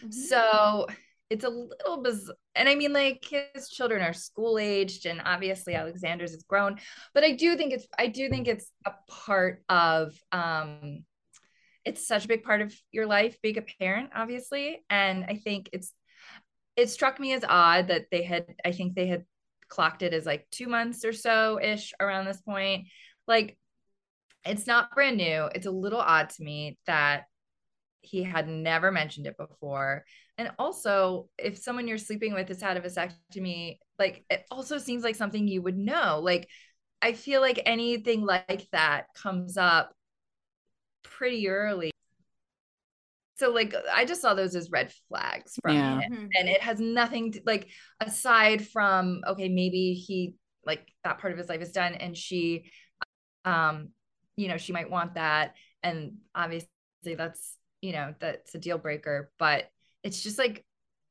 mm-hmm. so it's a little bizarre and i mean like his children are school aged and obviously alexander's is grown but i do think it's i do think it's a part of um it's such a big part of your life being a parent obviously and i think it's it struck me as odd that they had i think they had clocked it as like two months or so ish around this point. Like it's not brand new. It's a little odd to me that he had never mentioned it before. And also if someone you're sleeping with has had a vasectomy like it also seems like something you would know. Like i feel like anything like that comes up pretty early so like i just saw those as red flags from Yeah. it Mhm. and it has nothing to, like aside from okay maybe he like that part of his life is done and she um you know she might want that and obviously that's you know that's a deal breaker but it's just like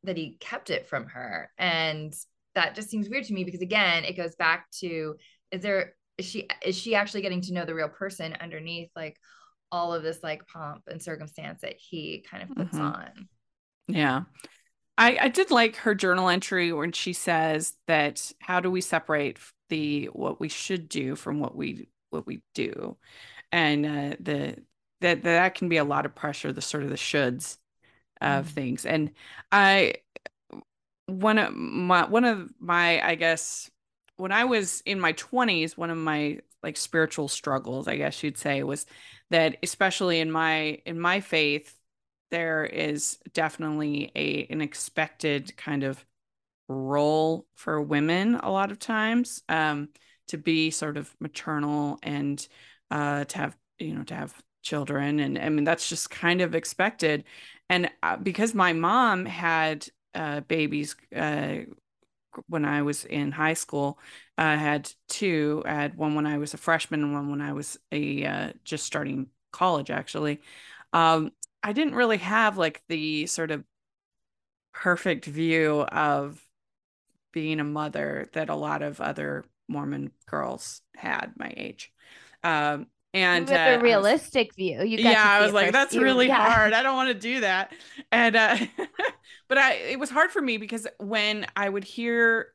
that he kept it from her and that just seems weird to me because again it goes back to is there is she is she actually getting to know the real person underneath like all of this like pomp and circumstance that he kind of puts Mhm. on Yeah. I, I did like her journal entry when she says that how do we separate the what we should do from what we what we do and uh, the that that can be a lot of pressure the sort of the shoulds of Mhm. things and I one of my one of my I guess when I was in my 20s one of my like spiritual struggles I guess you'd say was that especially in my in my faith there is definitely a an expected kind of role for women a lot of times um to be sort of maternal and uh to have you know to have children. And I mean that's just kind of expected. And uh, because my mom had uh babies uh when I was in high school I had two I had one when I was a freshman and one when I was a uh, just starting college actually um I didn't really have like the sort of perfect view of being a mother that a lot of other Mormon girls had my age. Um, and with uh, a was- realistic view. You got yeah, I was like, that's really yeah. hard. I don't want to do that. And uh but I it was hard for me because when I would hear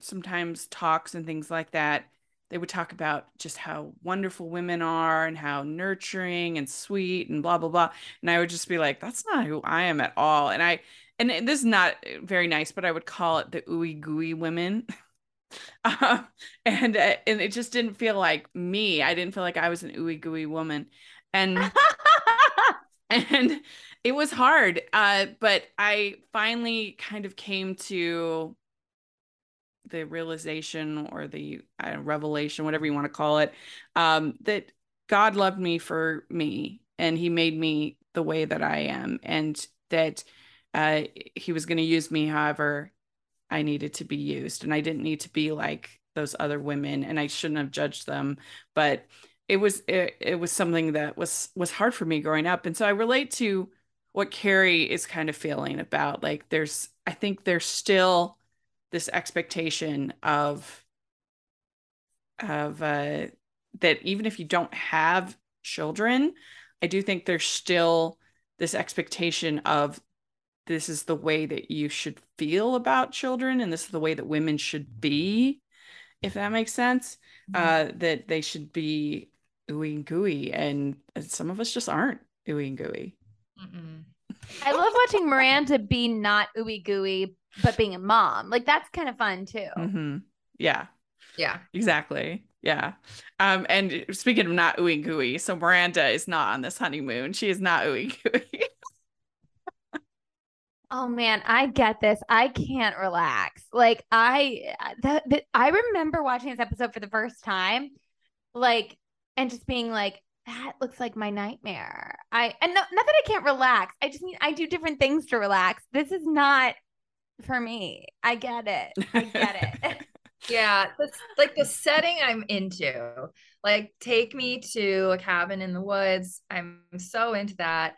sometimes talks and things like that, they would talk about just how wonderful women are and how nurturing and sweet and blah blah blah. And I would just be like, that's not who I am at all. And I and this is not very nice, but I would call it the ooey gooey women. Uh, and uh, and it just didn't feel like me. I didn't feel like I was an ooey gooey woman. And and it was hard uh but i finally kind of came to the realization or the uh, revelation whatever you want to call it um that god loved me for me and he made me the way that i am and that uh he was going to use me however i needed to be used and i didn't need to be like those other women and i shouldn't have judged them. But it was it, it was something that was was hard for me growing up. And so i relate to what carrie is kind of feeling about. Like there's i think there's still this expectation of of uh that even if you don't have children i do think there's still this expectation of this is the way that you should feel about children and this is the way that women should be if that makes sense uh that they should be ooey and gooey and some of us just aren't ooey and gooey. Mm-mm. I love watching Miranda be not ooey gooey, but being a mom. Like that's kind of fun too. hmm yeah. Yeah. Exactly. Yeah. Um and speaking of not ooey gooey so miranda is not on this honeymoon. She is not ooey gooey Oh man, I get this. I can't relax. Like I uh, that, that I remember watching this episode for the first time, like and just being like, that looks like my nightmare. I and no, not that I can't relax. I just mean I do different things to relax. This is not for me. I get it. I get it. Yeah, that's like the setting I'm into. Like, take me to a cabin in the woods. I'm so into that.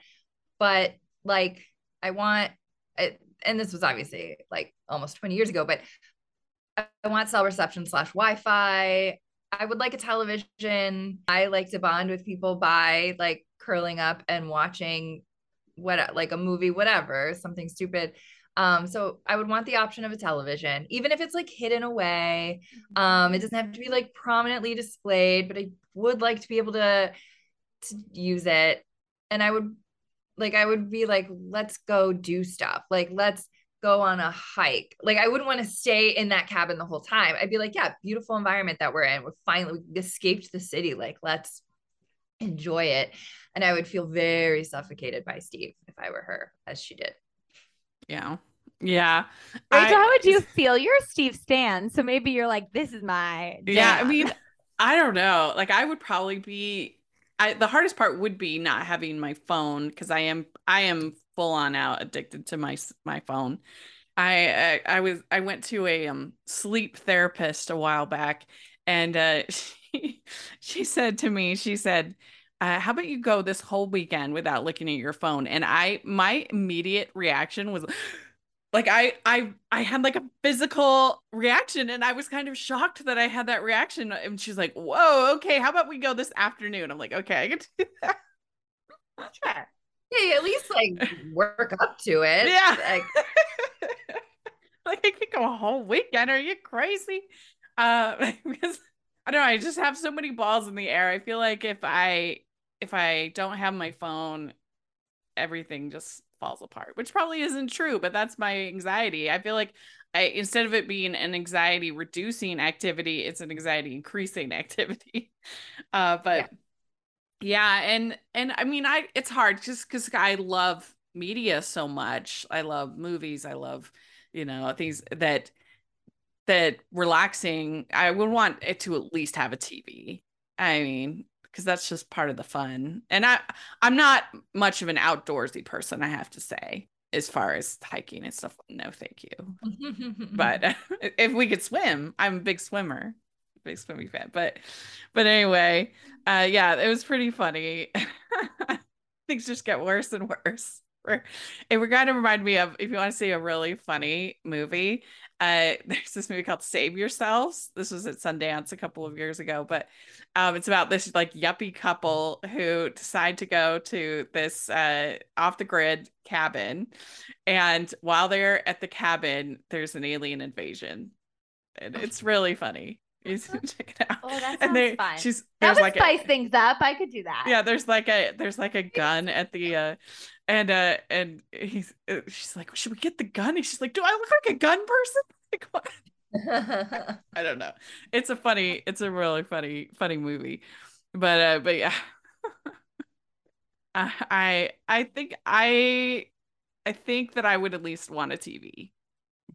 But like, I want, it, and this was obviously like almost 20 years ago, but I want cell reception slash Wi Fi. I would like a television. I like to bond with people by like curling up and watching what like a movie, whatever, something stupid. Um, so I would want the option of a television, even if it's like hidden away. Um, it doesn't have to be like prominently displayed, but I would like to be able to to use it. and I would like I would be like, let's go do stuff. Like let's go on a hike. Like I wouldn't want to stay in that cabin the whole time. I'd be like, yeah, beautiful environment that we're in. We're finally we escaped the city. Like let's enjoy it. And I would feel very suffocated by Steve if I were her, as she did. Yeah. Yeah. Rachel, I, how would you feel? You're Steve Stan. So maybe you're like, this is my. Jam. Yeah. I mean, I don't know. Like, I would probably be. I, the hardest part would be not having my phone because I am I am full on out addicted to my my phone. I, I I was I went to a um sleep therapist a while back and uh she, she said to me she said uh, how about you go this whole weekend without looking at your phone and I my immediate reaction was like I I I had like a physical reaction and I was kind of shocked that I had that reaction and she's like, "Whoa, okay, how about we go this afternoon?" I'm like, "Okay, I can do that." Sure. Yeah, at least like work up to it. Yeah. Like, like I could go a whole weekend. Are you crazy? Uh because I don't know, I just have so many balls in the air. I feel like if I if I don't have my phone, everything just falls apart, which probably isn't true, but that's my anxiety. I feel like I instead of it being an anxiety reducing activity, it's an anxiety increasing activity. Uh, but yeah. yeah, and and I mean, I it's hard just because I love media so much. I love movies. I love you know things that that relaxing. I would want it to at least have a TV. I mean, because that's just part of the fun. And I I'm not much of an outdoorsy person, I have to say, as far as hiking and stuff. No, thank you. but if we could swim, I'm a big swimmer, big swimming fan. But but anyway, uh yeah, it was pretty funny. Things just get worse and worse. It kind of remind me of if you want to see a really funny movie, uh, there's this movie called Save Yourselves. This was at Sundance a couple of years ago, but um, it's about this like yuppie couple who decide to go to this uh, off the grid cabin, and while they're at the cabin, there's an alien invasion, and it's really funny. You check it out. Oh, that sounds and fun. She's that would like spice a, things up. I could do that. Yeah, there's like a there's like a gun at the uh and uh and he's uh, she's like should we get the gun and she's like do i look like a gun person like what i don't know it's a funny it's a really funny funny movie but uh but yeah i i think i i think that i would at least want a tv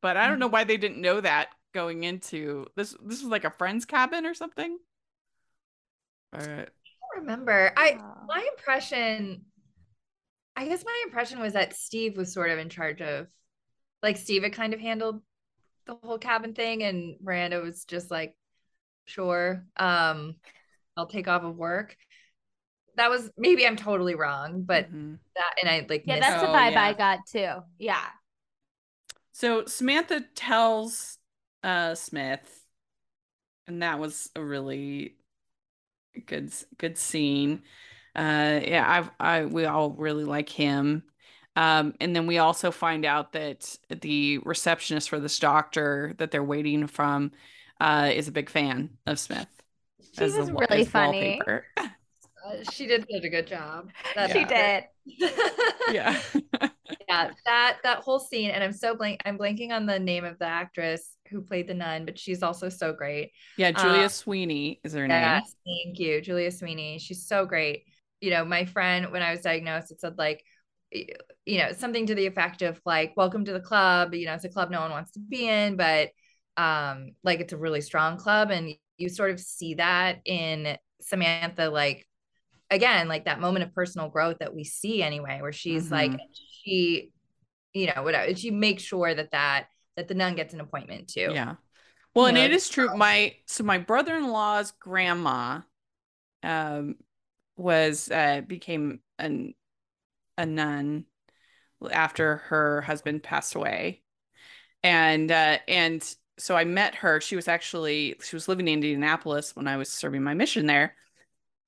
but i don't know mm. why they didn't know that going into this this was like a friend's cabin or something all right I remember i my impression I guess my impression was that Steve was sort of in charge of, like, Steve had kind of handled the whole cabin thing, and Miranda was just like, sure, um, I'll take off of work. That was maybe I'm totally wrong, but mm-hmm. that and I like yeah, that's the vibe yeah. I got too. Yeah. So Samantha tells uh Smith, and that was a really good good scene. Uh yeah i i we all really like him. Um and then we also find out that the receptionist for this doctor that they're waiting from uh is a big fan of smith she was a, really funny. uh, she did such a good job. That she did. Yeah. Yeah that that whole scene and i'm so blank i'm blanking on the name of the actress who played the nun but she's also so great yeah julia um, sweeney is her name yes thank you julia sweeney she's so great you know, my friend, when I was diagnosed, it said like, you know, something to the effect of like, welcome to the club. You know, it's a club no one wants to be in, but um, like it's a really strong club. And you sort of see that in Samantha, like, again, like that moment of personal growth that we see anyway, where she's mm-hmm. like, she, you know, whatever, she makes sure that that, that the nun gets an appointment too. Yeah. Well, you and know, it is true. My, so my brother-in-law's grandma, um, was uh, became an a nun after her husband passed away and uh, and so i met her she was actually she was living in indianapolis when i was serving my mission there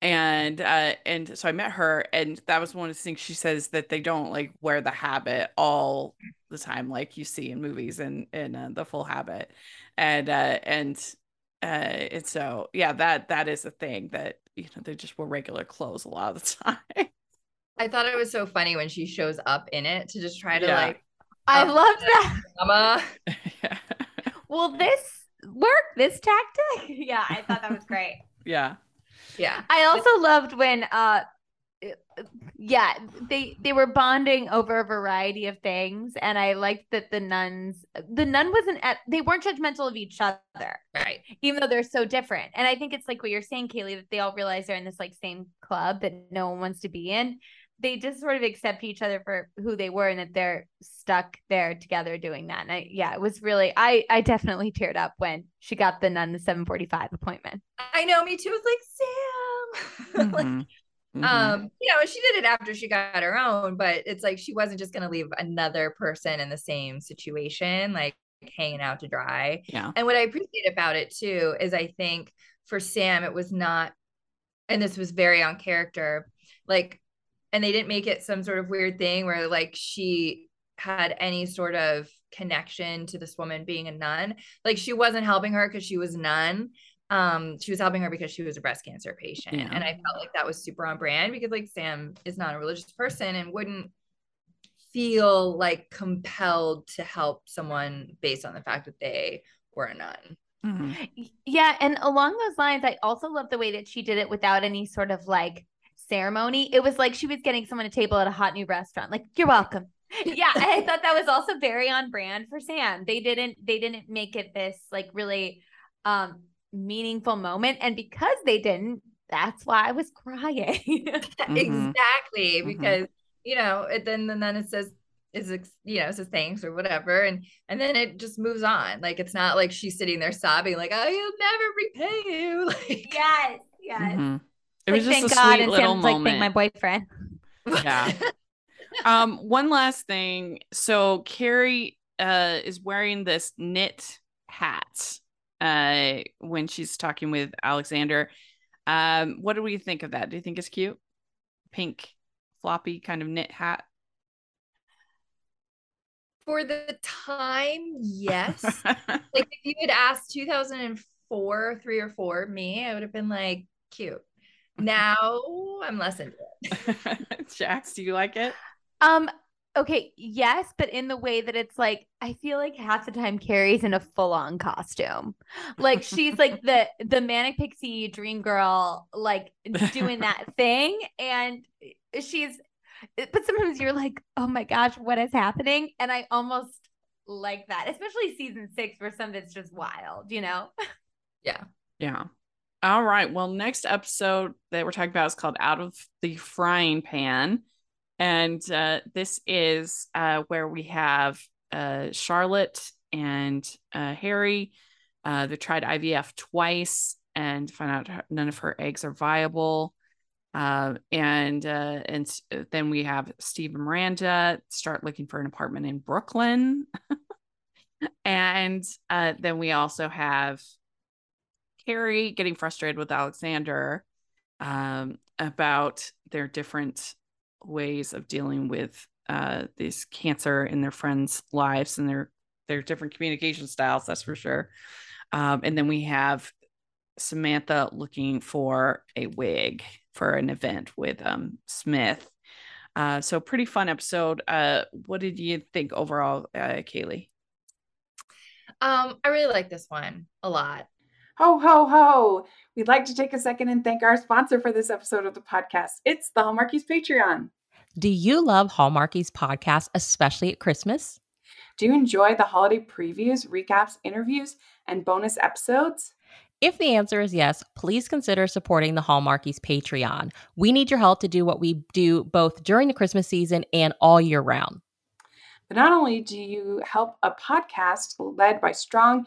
and uh and so i met her and that was one of the things she says that they don't like wear the habit all the time like you see in movies and in uh, the full habit and uh and uh and so yeah that that is a thing that you know they just wear regular clothes a lot of the time I thought it was so funny when she shows up in it to just try to Yeah. like I Um, love that. drama. yeah. Will this work? This tactic? Yeah, I thought that was great. yeah. Yeah. I also loved when uh yeah, they they were bonding over a variety of things and I liked that the nuns the nun wasn't at they weren't judgmental of each other Right. even though they're so different. And I think it's like what you're saying Kaylee that they all realize they're in this like same club that no one wants to be in. They just sort of accept each other for who they were and that they're stuck there together doing that. And I yeah, it was really I I definitely teared up when she got the nun the 745 appointment. I know, me too. It's like Sam. like, Mhm. Mhm. um, you know, she did it after she got her own, but it's like she wasn't just gonna leave another person in the same situation, like hanging out to dry. yeah. And what I appreciate about it too is I think for Sam, it was not, and this was very on character, like, and they didn't make it some sort of weird thing where like she had any sort of connection to this woman being a nun. Like she wasn't helping her because she was nun. Um, she was helping her because she was a breast cancer patient. Yeah. And I felt like that was super on brand because like Sam is not a religious person and wouldn't feel like compelled to help someone based on the fact that they were a nun. Mhm. Yeah, and along those lines, I also love the way that she did it without any sort of like ceremony. It was like she was getting someone a table at a hot new restaurant. Like, you're welcome. yeah, I thought that was also very on brand for Sam. They didn't they didn't make it this like really um meaningful moment and because they didn't, that's why I was crying. Mhm. Exactly, Mhm. because you know, it, then the nun it says is you know it says thanks or whatever, and and then it just moves on. Like it's not like she's sitting there sobbing like oh, I'll never repay you. Like yes, yes. Mhm. It Like, was just thank a God, sweet and little Sam's like, moment. thank my boyfriend. Yeah. um one last thing so carrie uh is wearing this knit hat uh when she's talking with alexander um what do we think of that do you think it's cute pink floppy kind of knit hat For the time, yes. like if you had asked 2004, three or four, me, I would have been like, cute. Now I'm less into it. jax do you like it Um, okay, yes, but in the way that it's like I feel like half the time Carrie's in a full-on costume. Like she's like the the manic pixie dream girl, like doing that thing. And she's but sometimes you're like, oh my gosh, what is happening? And I almost like that, especially season six, where some of it's just wild, you know? Yeah. Yeah. All right. Well, next episode that we're talking about is called Out of the Frying Pan. And uh, this is uh, where we have uh, Charlotte and uh, Harry. Uh, they tried IVF twice and find out none of her eggs are viable. Uh, and and then we have Steve and Miranda start looking for an apartment in Brooklyn. and then we also have Carrie getting frustrated with Alexander um, about their different ways of dealing with uh, this cancer in their friends' lives and their their different communication styles. That's for sure. Um, and then we have Samantha looking for a wig for an event with um, Smith. Uh, so pretty fun episode. Uh, what did you think overall, uh, Kaylee? Um, I really like this one a lot. Ho, ho, ho. We'd like to take a second and thank our sponsor for this episode of the podcast. It's the Hallmarkies Patreon. Do you love Hallmarkies podcast, especially at Christmas? Do you enjoy the holiday previews, recaps, interviews, and bonus episodes? If the answer is yes, please consider supporting the Hallmarkies Patreon. We need your help to do what we do both during the Christmas season and all year round. But not only do you help a podcast led by strong,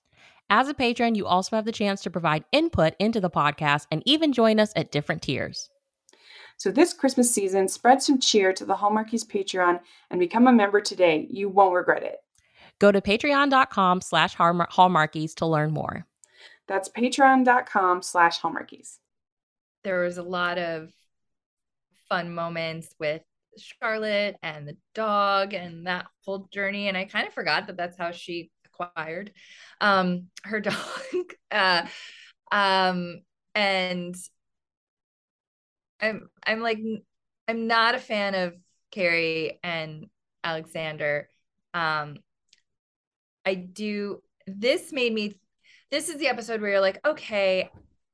As a patron, you also have the chance to provide input into the podcast and even join us at different tiers. So this Christmas season, spread some cheer to the Hallmarkies Patreon and become a member today. You won't regret it. Go to patreon.com slash hallmarkies to learn more. That's patreon.com slash hallmarkies. There was a lot of fun moments with Charlotte and the dog and that whole journey. And I kind of forgot that that's how she acquired um, her dog. uh, um, and I'm I'm like I'm not a fan of Carrie and Alexander. Um, I do. This made me. This is the episode where you're like, okay,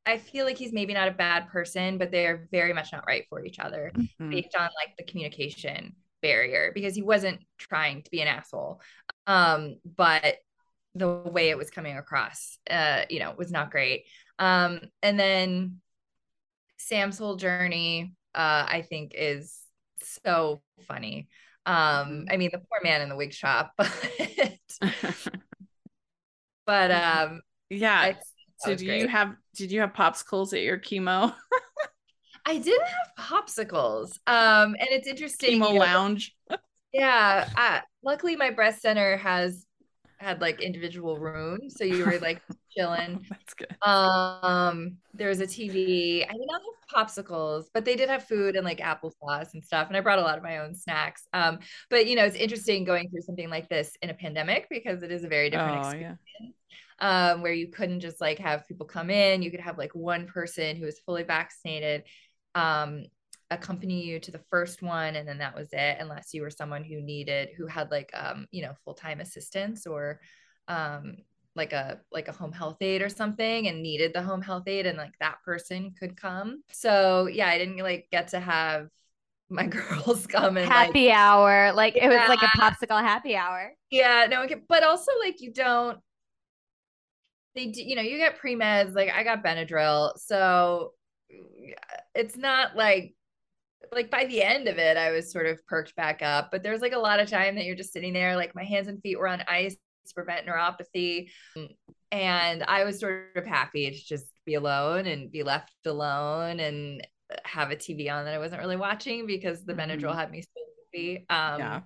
I feel like he's maybe not a bad person, but they're very much not right for each other mm-hmm. based on like the communication barrier because he wasn't trying to be an asshole. Um, but the way it was coming across, uh, you know, was not great. Um, and then Sam's whole journey, uh, I think is so funny. Um, mm-hmm. I mean, the poor man in the wig shop, but but um, yeah. So do great. you have did you have popsicles at your chemo? I didn't have popsicles. Um, and it's interesting. Chemo you know, lounge. yeah. Uh, luckily, my breast center has had like individual rooms, so you were like chilling. That's good. Um, there was a TV. I did not have popsicles, but they did have food and like applesauce and stuff. And I brought a lot of my own snacks. Um, but you know, it's interesting going through something like this in a pandemic because it is a very different oh, experience. Yeah um, where you couldn't just like have people come in. You could have like one person who was fully vaccinated um, accompany you to the first one, and then that was it, unless you were someone who needed, who had like, um, you know, full time assistance or um, like a like a home health aide or something and needed the home health aide and like that person could come. So yeah i didn't like get to have my girls come and happy like, hour. Like it was like a popsicle happy hour. Yeah no one but also like you don't they do, you know, you get pre meds. Like I got Benadryl, so it's not like like by the end of it, I was sort of perked back up. But there's like a lot of time that you're just sitting there, like my hands and feet were on ice to prevent neuropathy, and I was sort of happy to just be alone and be left alone and have a TV on that I wasn't really watching because the mm-hmm. Benadryl had me so sleepy. Um, yeah.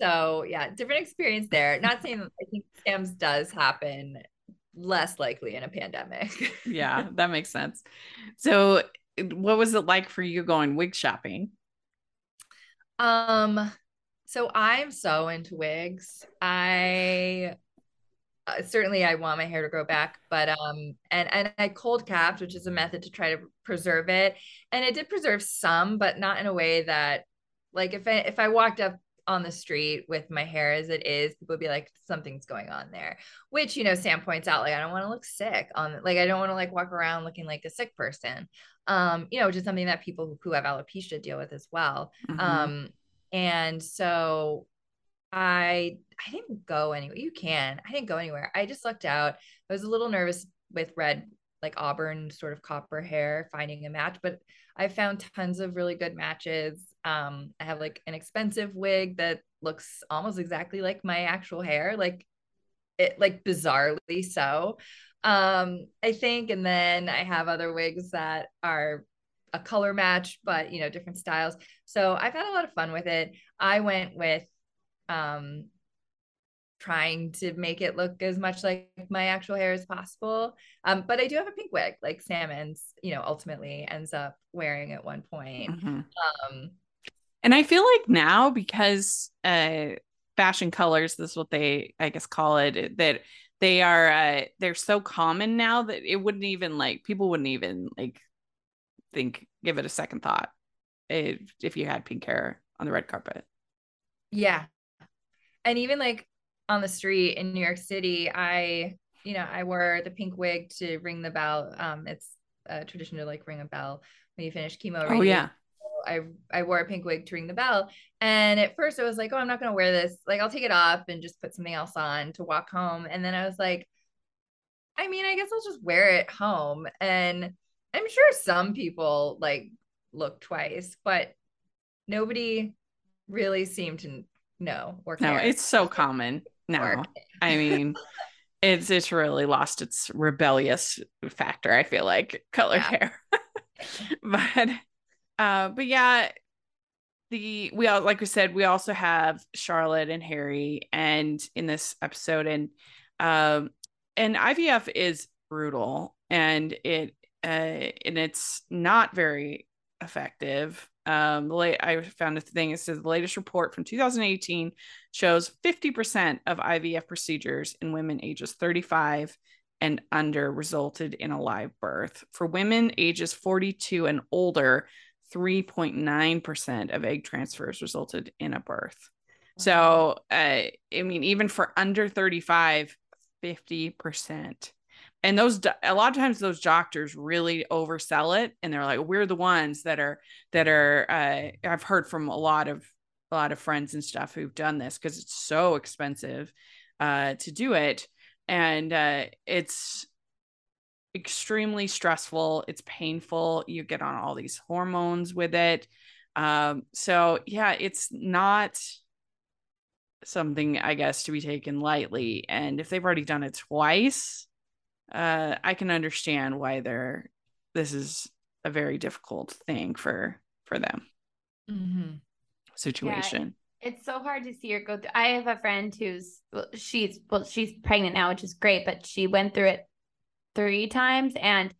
So yeah, different experience there. Not saying I think scams does happen less likely in a pandemic. yeah, that makes sense. So, what was it like for you going wig shopping? Um, so I'm so into wigs. I uh, certainly I want my hair to grow back, but um, and and I cold capped, which is a method to try to preserve it, and it did preserve some, but not in a way that, like, if I if I walked up on the street with my hair as it is, people would be like, something's going on there. Which, you know, Sam points out, like, I don't want to look sick on like I don't want to like walk around looking like a sick person. Um, you know, which is something that people who have alopecia deal with as well. Mm-hmm. Um, and so I I didn't go anywhere. You can. I didn't go anywhere. I just looked out. I was a little nervous with red, like auburn sort of copper hair, finding a match, but I found tons of really good matches. Um, I have like an expensive wig that looks almost exactly like my actual hair, like it like bizarrely so. Um, I think, and then I have other wigs that are a color match, but you know, different styles. So I've had a lot of fun with it. I went with um trying to make it look as much like my actual hair as possible. Um, but I do have a pink wig, like Salmon's, you know, ultimately ends up wearing at one point. Mm-hmm. Um, and I feel like now because uh, fashion colors, this is what they, I guess, call it, that they are uh, they're so common now that it wouldn't even like people wouldn't even like think give it a second thought if if you had pink hair on the red carpet. Yeah. And even like on the street in New York City, I, you know, I wore the pink wig to ring the bell. Um, it's a tradition to like ring a bell when you finish chemo. Oh yeah. I I wore a pink wig to ring the bell, and at first I was like, oh, I'm not gonna wear this. Like, I'll take it off and just put something else on to walk home. And then I was like, I mean, I guess I'll just wear it home. And I'm sure some people like look twice, but nobody really seemed to know or care. No, it's so common now. I mean, it's it's really lost its rebellious factor. I feel like color yeah. hair, but uh, but yeah, the we all like we said we also have Charlotte and Harry and in this episode and um and IVF is brutal and it uh and it's not very effective. Um late I found a thing it says the latest report from 2018 shows 50% of IVF procedures in women ages 35 and under resulted in a live birth. For women ages 42 and older 3.9% of egg transfers resulted in a birth. So, uh, I mean, even for under 35, 50%. And those, a lot of times, those doctors really oversell it, and they're like, "We're the ones that are that are." Uh, I've heard from a lot of a lot of friends and stuff who've done this because it's so expensive uh, to do it, and uh, it's extremely stressful. It's painful. You get on all these hormones with it. Um, so yeah, it's not something I guess to be taken lightly. And if they've already done it twice, uh, I can understand why they're this is a very difficult thing for for them. Mm-hmm. Situation. Yeah, it's so hard to see her go through. I have a friend who's well, she's well, she's pregnant now, which is great, but she went through it three times and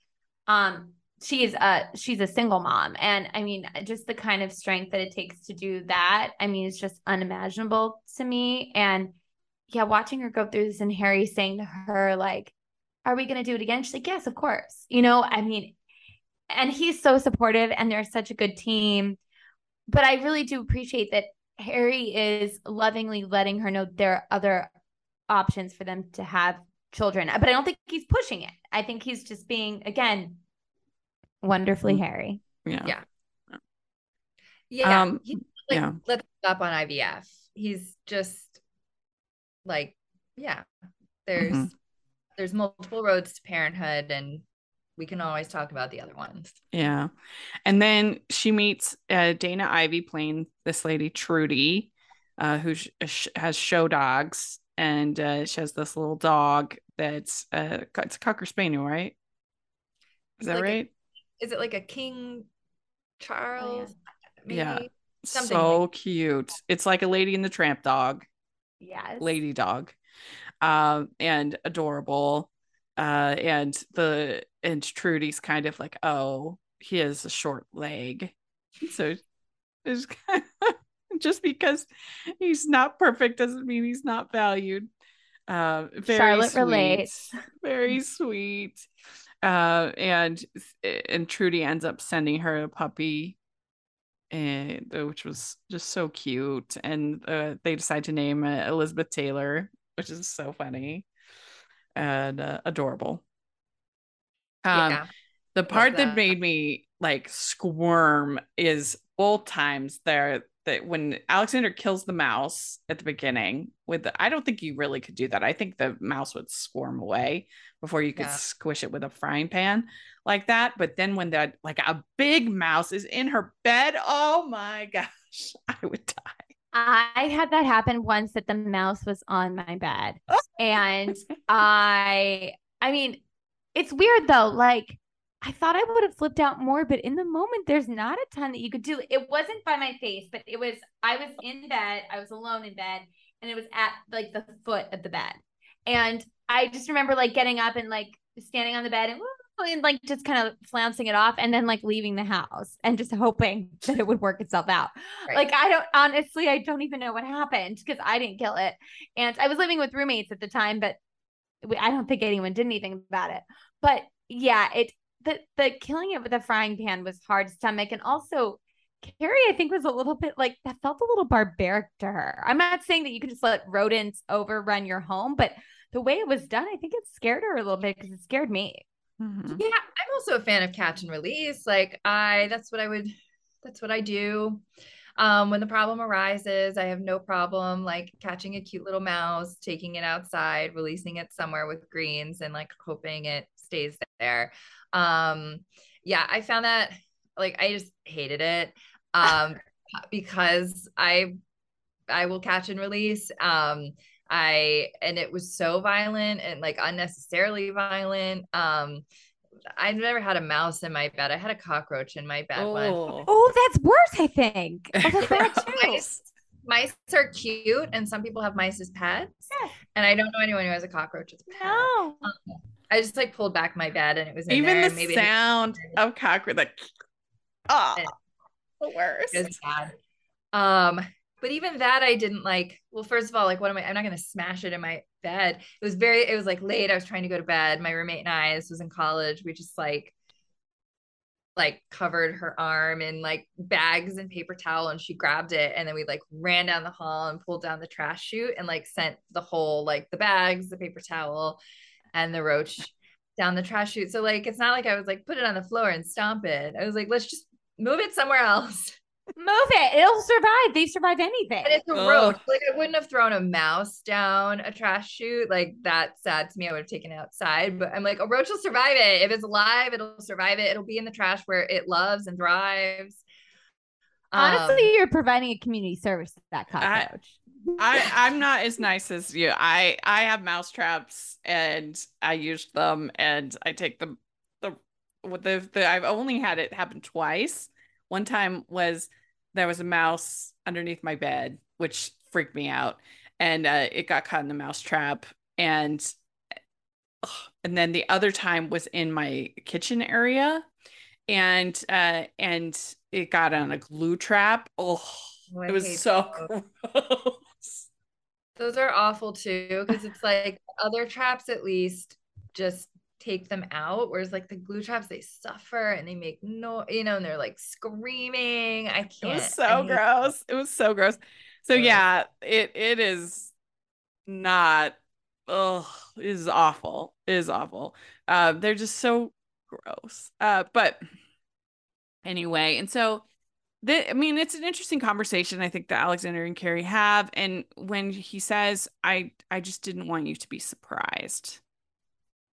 um she's a she's a single mom. And i mean just the kind of strength that it takes to do that i mean it's just unimaginable to me. And yeah watching her go through this and harry saying to her like are we going to do it again? She's like yes of course. You know i mean and he's so supportive and they're such a good team. But i really do appreciate that harry is lovingly letting her know there are other options for them to have children. But I don't think he's pushing it. I think he's just being again wonderfully Harry. Yeah. Yeah. Yeah. Um, he, like, yeah. let's stop on IVF. He's just like, yeah, there's Mhm. there's multiple roads to parenthood and we can always talk about the other ones. Yeah. And then she meets uh, Dana Ivey playing this lady, Trudy, uh, who sh- sh- has show dogs. And uh, she has this little dog that's uh, it's a Cocker Spaniel, right? Is that Like a- right? Is it like a King Charles? Maybe? Yeah. something so like- cute. It's like a lady in the tramp dog. Yes. lady dog um and adorable uh and the and trudy's kind of like oh he has a short leg so it's kind of, just because he's not perfect doesn't mean he's not valued uh very Charlotte sweet, relates. very sweet uh and and trudy ends up sending her a puppy and uh, which was just so cute and uh, they decide to name uh, elizabeth taylor which is so funny and uh, adorable um yeah. the part that. that. made me like squirm is both times there that when alexander kills the mouse at the beginning with the, i don't think you really could do that i think the mouse would squirm away before you could Yeah. squish it with a frying pan like that but then when that like a big mouse is in her bed oh my gosh i would die I had that happen once that the mouse was on my bed. and I I mean, it's weird though. Like I thought I would have flipped out more, but in the moment there's not a ton that you could do. It wasn't by my face, but it was I was in bed, I was alone in bed, and it was at like the foot of the bed. And I just remember like getting up and like standing on the bed and, and like just kind of flouncing it off and then like leaving the house and just hoping that it would work itself out. Right. Like I don't honestly, I don't even know what happened because I didn't kill it, and I was living with roommates at the time, but I don't think anyone did anything about it. But yeah, it the the killing it with a frying pan was hard stomach, and also Carrie, I think, was a little bit like that felt a little barbaric to her. I'm not saying that you can just let rodents overrun your home, but the way it was done, I think it scared her a little bit because it scared me. Mhm. Yeah, I'm also a fan of catch and release. Like I that's what I would that's what I do. Um when the problem arises, I have no problem like catching a cute little mouse, taking it outside, releasing it somewhere with greens and like hoping it stays there. Um yeah, I found that like I just hated it. Um because I I will catch and release. Um I and it was so violent and like unnecessarily violent. Um I've never had a mouse in my bed. I had a cockroach in my bed. Oh. Oh, that's worse, I think. Oh, that's bad too. Mice, mice are cute, and some people have mice as pets. Yeah. And I don't know anyone who has a cockroach as a pet. No. I just like pulled back my bed, and it was in Even there. the maybe sound of cockroach, like, oh, the worst. it was bad. Um, but even that I didn't like. Well, first of all, like, what am I? I'm not gonna smash it in my bed. It was very. It was like late. I was trying to go to bed. My roommate and I. This was in college. We just like like covered her arm in like bags and paper towel and she grabbed it and then we like ran down the hall and pulled down the trash chute and like sent the whole like the bags the paper towel and the roach down the trash chute so like it's not like i was like put it on the floor and stomp it i was like let's just move it somewhere else Move it. It'll survive. They survive anything. and it's a Ugh. roach like i wouldn't have thrown a mouse down a trash chute like that's sad to me i would have taken it outside but i'm like a roach will survive it if it's alive it'll survive it it'll be in the trash where it loves and thrives Honestly, Um, you're providing a community service to that I- cockroach. I I'm not as nice as you. I I have mouse traps and I use them and I take them the with the, the I've only had it happen twice. One time was there was a mouse underneath my bed, which freaked me out, and uh, it got caught in the mouse trap. And and then the other time was in my kitchen area, and uh and it got on a glue trap. Oh, Oh, it was so gross. Those are awful too, because it's like other traps at least just take them out, whereas like the glue traps they suffer and they make no, you know, and they're like screaming. I can't. It was so gross. It was so gross. So yeah, it it is not oh, it is awful. It is awful. Uh they're just so gross. Uh but anyway, and so the, I mean, it's an interesting conversation I think that Alexander and Carrie have. And when he says, I I just didn't want you to be surprised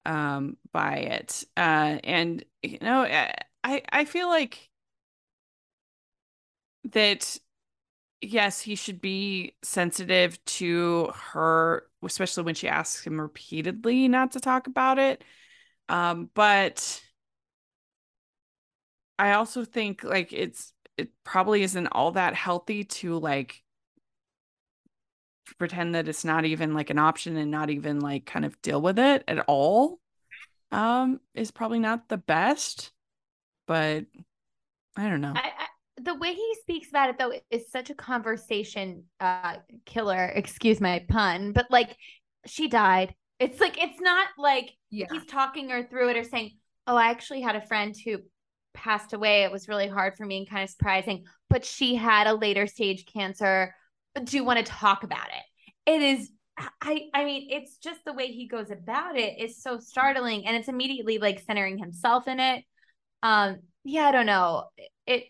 um by it. Uh and you know, I I feel like that yes, he should be sensitive to her, especially when she asks him repeatedly not to talk about it. Um, but I also think like it's it probably isn't all that healthy to like pretend that it's not even like an option and not even like kind of deal with it at all. Um, is probably not the best, but I don't know. I, I, the way he speaks about it though is such a conversation uh killer excuse my pun but like she died it's like it's not like Yeah. he's talking her through it or saying oh i actually had a friend who passed away it was really hard for me and kind of surprising but she had a later stage cancer. Do you want to talk about it? It is i i mean it's just the way he goes about it is so startling and it's immediately like centering himself in it. Um yeah i don't know. It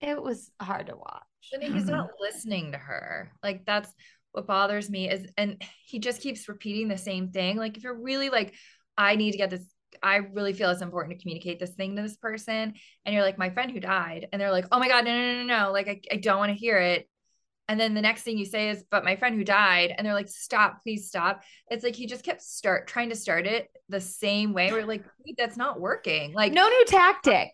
it was hard to watch. But he's not listening to her. Like that's what bothers me is and he just keeps repeating the same thing. Like if you're really like, I need to get this, I really feel it's important to communicate this thing to this person. And you're like, my friend who died. And they're like, oh my God, no, no, no, no. Like I, I don't want to hear it. And then the next thing you say is, but my friend who died, and they're like, stop, please stop. It's like he just kept start trying to start it the same way. We're like, "Wait, that's not working. Like no new tactic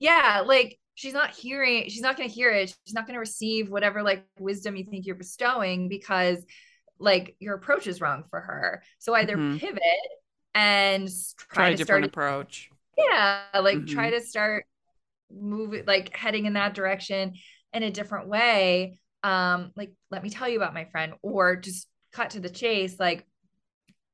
yeah like she's not hearing she's not going to hear it she's not going to receive whatever like wisdom you think you're bestowing because like your approach is wrong for her so either Mhm. pivot and Try try a to different start approach. yeah like Mhm. try to start moving like heading in that direction in a different way um like let me tell you about my friend or just cut to the chase like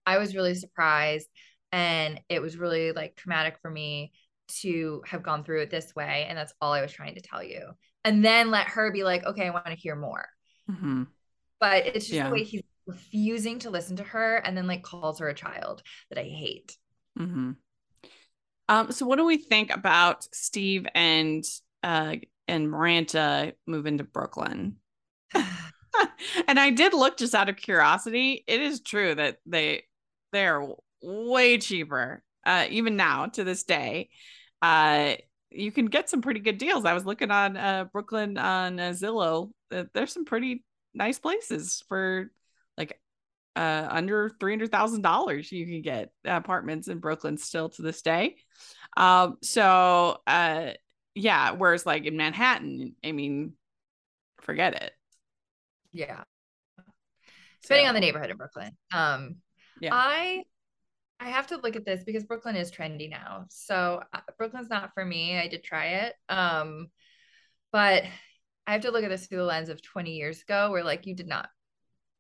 i was really surprised and it was really like traumatic for me to have gone through it this way and that's all i was trying to tell you and then let her be like okay i want to hear more hmm but it's just Yeah. the way he's refusing to listen to her and then like calls her a child that i hate hmm Um, so what do we think about Steve and uh and Miranda moving to Brooklyn? and I did look just out of curiosity. It is true that they they're way cheaper. Uh, even now to this day, uh, you can get some pretty good deals. I was looking on uh Brooklyn on uh, Zillow. Uh, there's some pretty nice places for like uh, under three hundred thousand dollars. You can get apartments in Brooklyn still to this day. Um, so uh, yeah, whereas like in Manhattan, I mean, forget it. Yeah. Depending So, on the neighborhood in Brooklyn. Um, Yeah. I I have to look at this because Brooklyn is trendy now. So uh, Brooklyn's not for me. I did try it. Um, but I have to look at this through the lens of 20 years ago where like you did not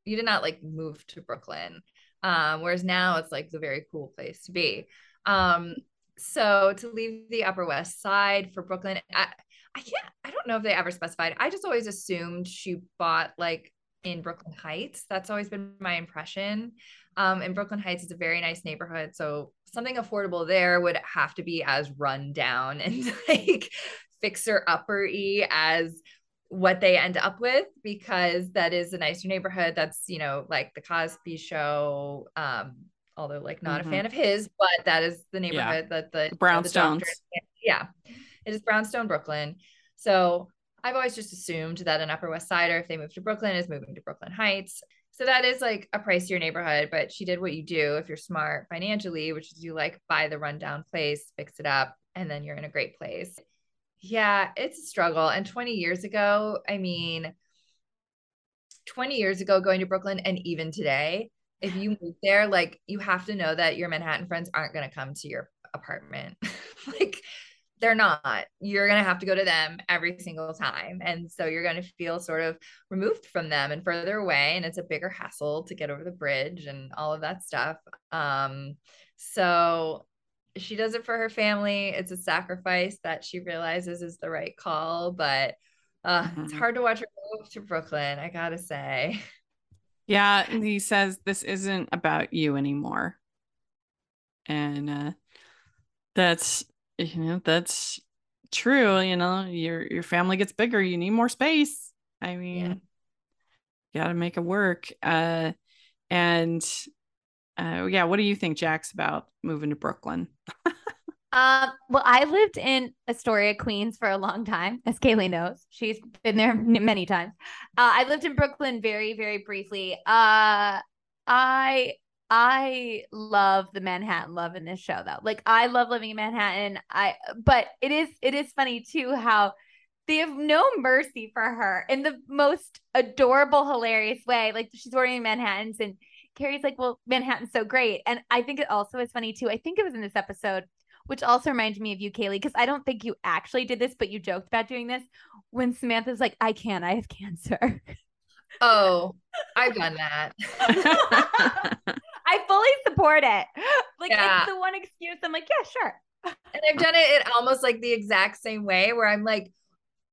you did not like move to Brooklyn. Um, whereas now it's like the very cool place to be. Um, so to leave the Upper West Side for Brooklyn, I, I can't, I don't know if they ever specified. I just always assumed she bought like in Brooklyn Heights. That's always been my impression. Um, and Brooklyn Heights is a very nice neighborhood. So something affordable there would have to be as run down and like fixer upper y as what they end up with because that is a nicer neighborhood. That's, you know, like the Cosby show. Um, although like not Mhm. a fan of his, but that is the neighborhood that the, The brownstones. doctor- yeah. It is Brownstone, Brooklyn. So I've always just assumed that an Upper West Sider, if they move to Brooklyn, is moving to Brooklyn Heights. So that is like a pricier neighborhood, but she did what you do if you're smart financially, which is you like buy the rundown place, fix it up, and then you're in a great place. Yeah, it's a struggle. And 20 years ago, I mean, 20 years ago, going to Brooklyn, and even today, if you move there, like you have to know that your Manhattan friends aren't going to come to your apartment. like they're not. You're going to have to go to them every single time. And so you're going to feel sort of removed from them and further away. And it's a bigger hassle to get over the bridge and all of that stuff. Um, so she does it for her family. It's a sacrifice that she realizes is the right call, but uh, it's Mhm. hard to watch her move to Brooklyn, I gotta say. Yeah, and he says this isn't about you anymore. And uh that's you know, that's true, you know, your your family gets bigger, you need more space. I mean, you got to make it work. Uh and uh yeah, what do you think Jax about moving to Brooklyn? Um, well, I lived in Astoria, Queens for a long time, as Kaylee knows. She's been there many times. Uh, I lived in Brooklyn very, very briefly. Uh, I I love the Manhattan love in this show though. Like I love living in Manhattan. I but it is it is funny too how they have no mercy for her in the most adorable, hilarious way. Like she's ordering Manhattans and Carrie's like, well, Manhattan's so great. And I think it also is funny too. I think it was in this episode which also reminded me of you, Kaylee, because I don't think you actually did this, but you joked about doing this when Samantha's like, I can't, I have cancer. Oh, I've done that. I fully support it. Like, Yeah. it's the one excuse. I'm like, yeah, sure. and I've done it in almost like the exact same way where I'm like,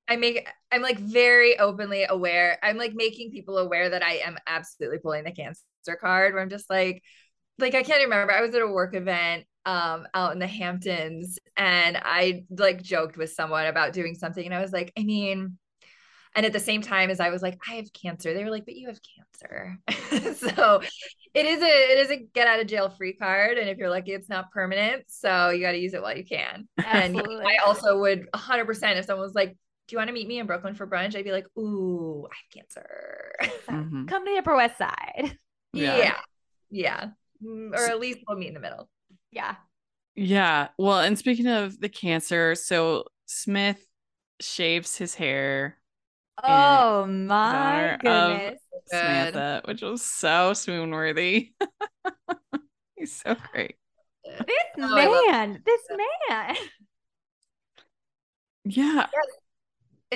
I make, I'm like very openly aware. I'm like making people aware that I am absolutely pulling the cancer card where I'm just like, like I can't remember. I was at a work event um out in the Hamptons and I like joked with someone about doing something and I was like, I mean, and at the same time as I was like, I have cancer, they were like, but you have cancer. so it is a it is a get out of jail free card. And if you're lucky, it's not permanent. So you got to use it while you can. And Absolutely. I also would 100% if someone was like, do you want to meet me in Brooklyn for brunch? I'd be like, ooh, I have cancer. Mhm. Come to the Upper West Side. Yeah. yeah. Yeah. Mm, Or at least we'll meet in the middle. Yeah. Yeah. Well, and speaking of the cancer, so Smith shaves his hair Oh my of- goodness. Samantha, which was so swoon worthy. He's so great. This Oh, man, this man. Yeah.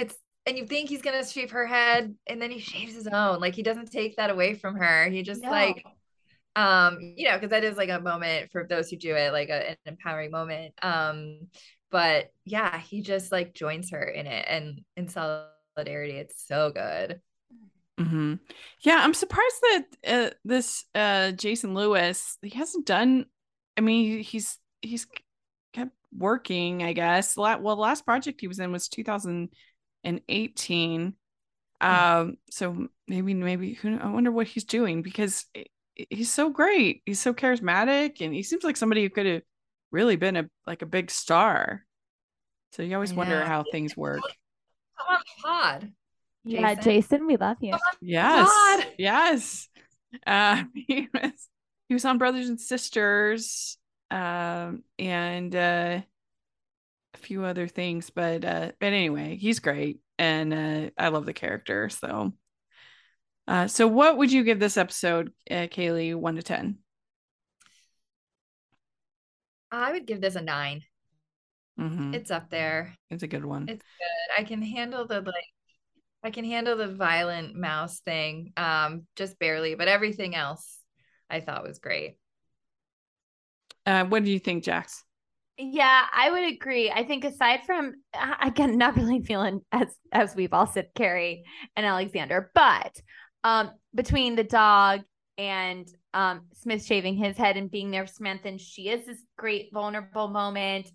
It's and you think he's gonna shave her head and then he shaves his own. Like he doesn't take that away from her. He just No. like um, you know, because that is like a moment for those who do it, like a, an empowering moment. Um, but yeah, he just like joins her in it and in solidarity. It's so good. hmm Yeah, I'm surprised that uh, this uh Jason Lewis, he hasn't done I mean, he's he's kept working, I guess. La- Well, the last project he was in was 2018. Um, so maybe maybe who I wonder what he's doing because he's so great. He's so charismatic and he seems like somebody who could have really been a like a big star. So you always I wonder how things work. Come on, pod. Yeah, Jason. Jason, we love you. Yes. God. Yes. Uh, he was he was on Brothers and Sisters, um, and uh, a few other things, but uh, but anyway, he's great, and uh, I love the character. So, uh, so what would you give this episode, uh, Kaylee, one to ten? I would give this a 9 Mm-hmm. It's up there. It's a good one. It's good. I can handle the like I can handle the violent mouse thing um just barely, but everything else I thought was great. Uh, what do you think, Jax? Yeah, I would agree. I think aside from again, not really feeling as as we've all said, Carrie and Alexander, but um between the dog and um Smith shaving his head and being there for Samantha, and she is this great vulnerable moment.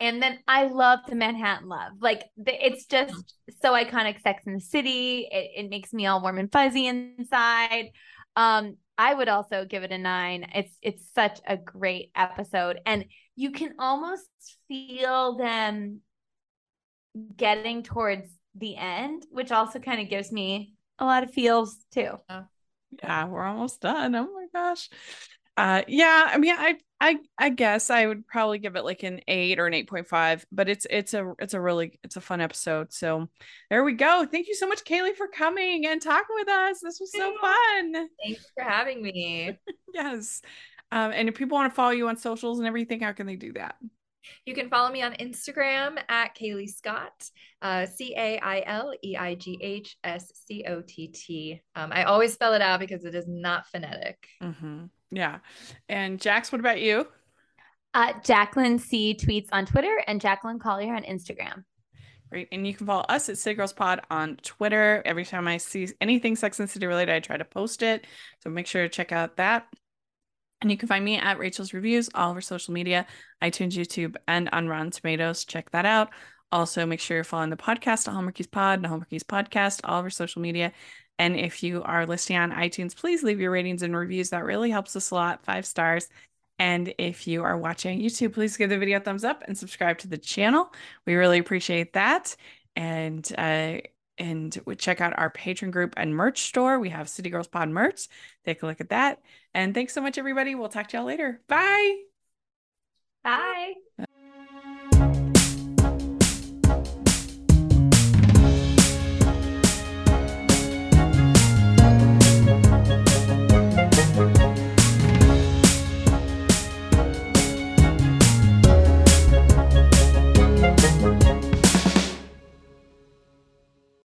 And then I love the Manhattan love. Like the, it's just so iconic Sex in the City. It, it makes me all warm and fuzzy inside. Um, I would also give it a nine. It's it's such a great episode. And you can almost feel them getting towards the end, which also kind of gives me a lot of feels too. Yeah, we're almost done. Oh my gosh. Uh yeah, I mean I I I guess I would probably give it like an 8 or an 8.5, but it's it's a it's a really it's a fun episode. So there we go. Thank you so much Kaylee for coming and talking with us. This was so fun. Thanks for having me. yes. Um and if people want to follow you on socials and everything, how can they do that? You can follow me on Instagram at Kaylee Scott, uh, C A I L E I G H S C O T T. Um, I always spell it out because it is not phonetic. Mm-hmm. Yeah. And Jax, what about you? Uh, Jacqueline C tweets on Twitter and Jacqueline Collier on Instagram. Great. And you can follow us at City Girls Pod on Twitter. Every time I see anything Sex and City related, I try to post it. So make sure to check out that. And you can find me at Rachel's Reviews, all over social media, iTunes, YouTube, and on Rotten Tomatoes. Check that out. Also, make sure you're following the podcast, the Hallmarkies Pod, the Hallmarkies Podcast, all over social media. And if you are listening on iTunes, please leave your ratings and reviews. That really helps us a lot. Five stars. And if you are watching YouTube, please give the video a thumbs up and subscribe to the channel. We really appreciate that. And uh, and check out our Patreon group and merch store. We have City Girls Pod merch. Take a look at that. And thanks so much, everybody. We'll talk to y'all later. Bye. Bye. Bye.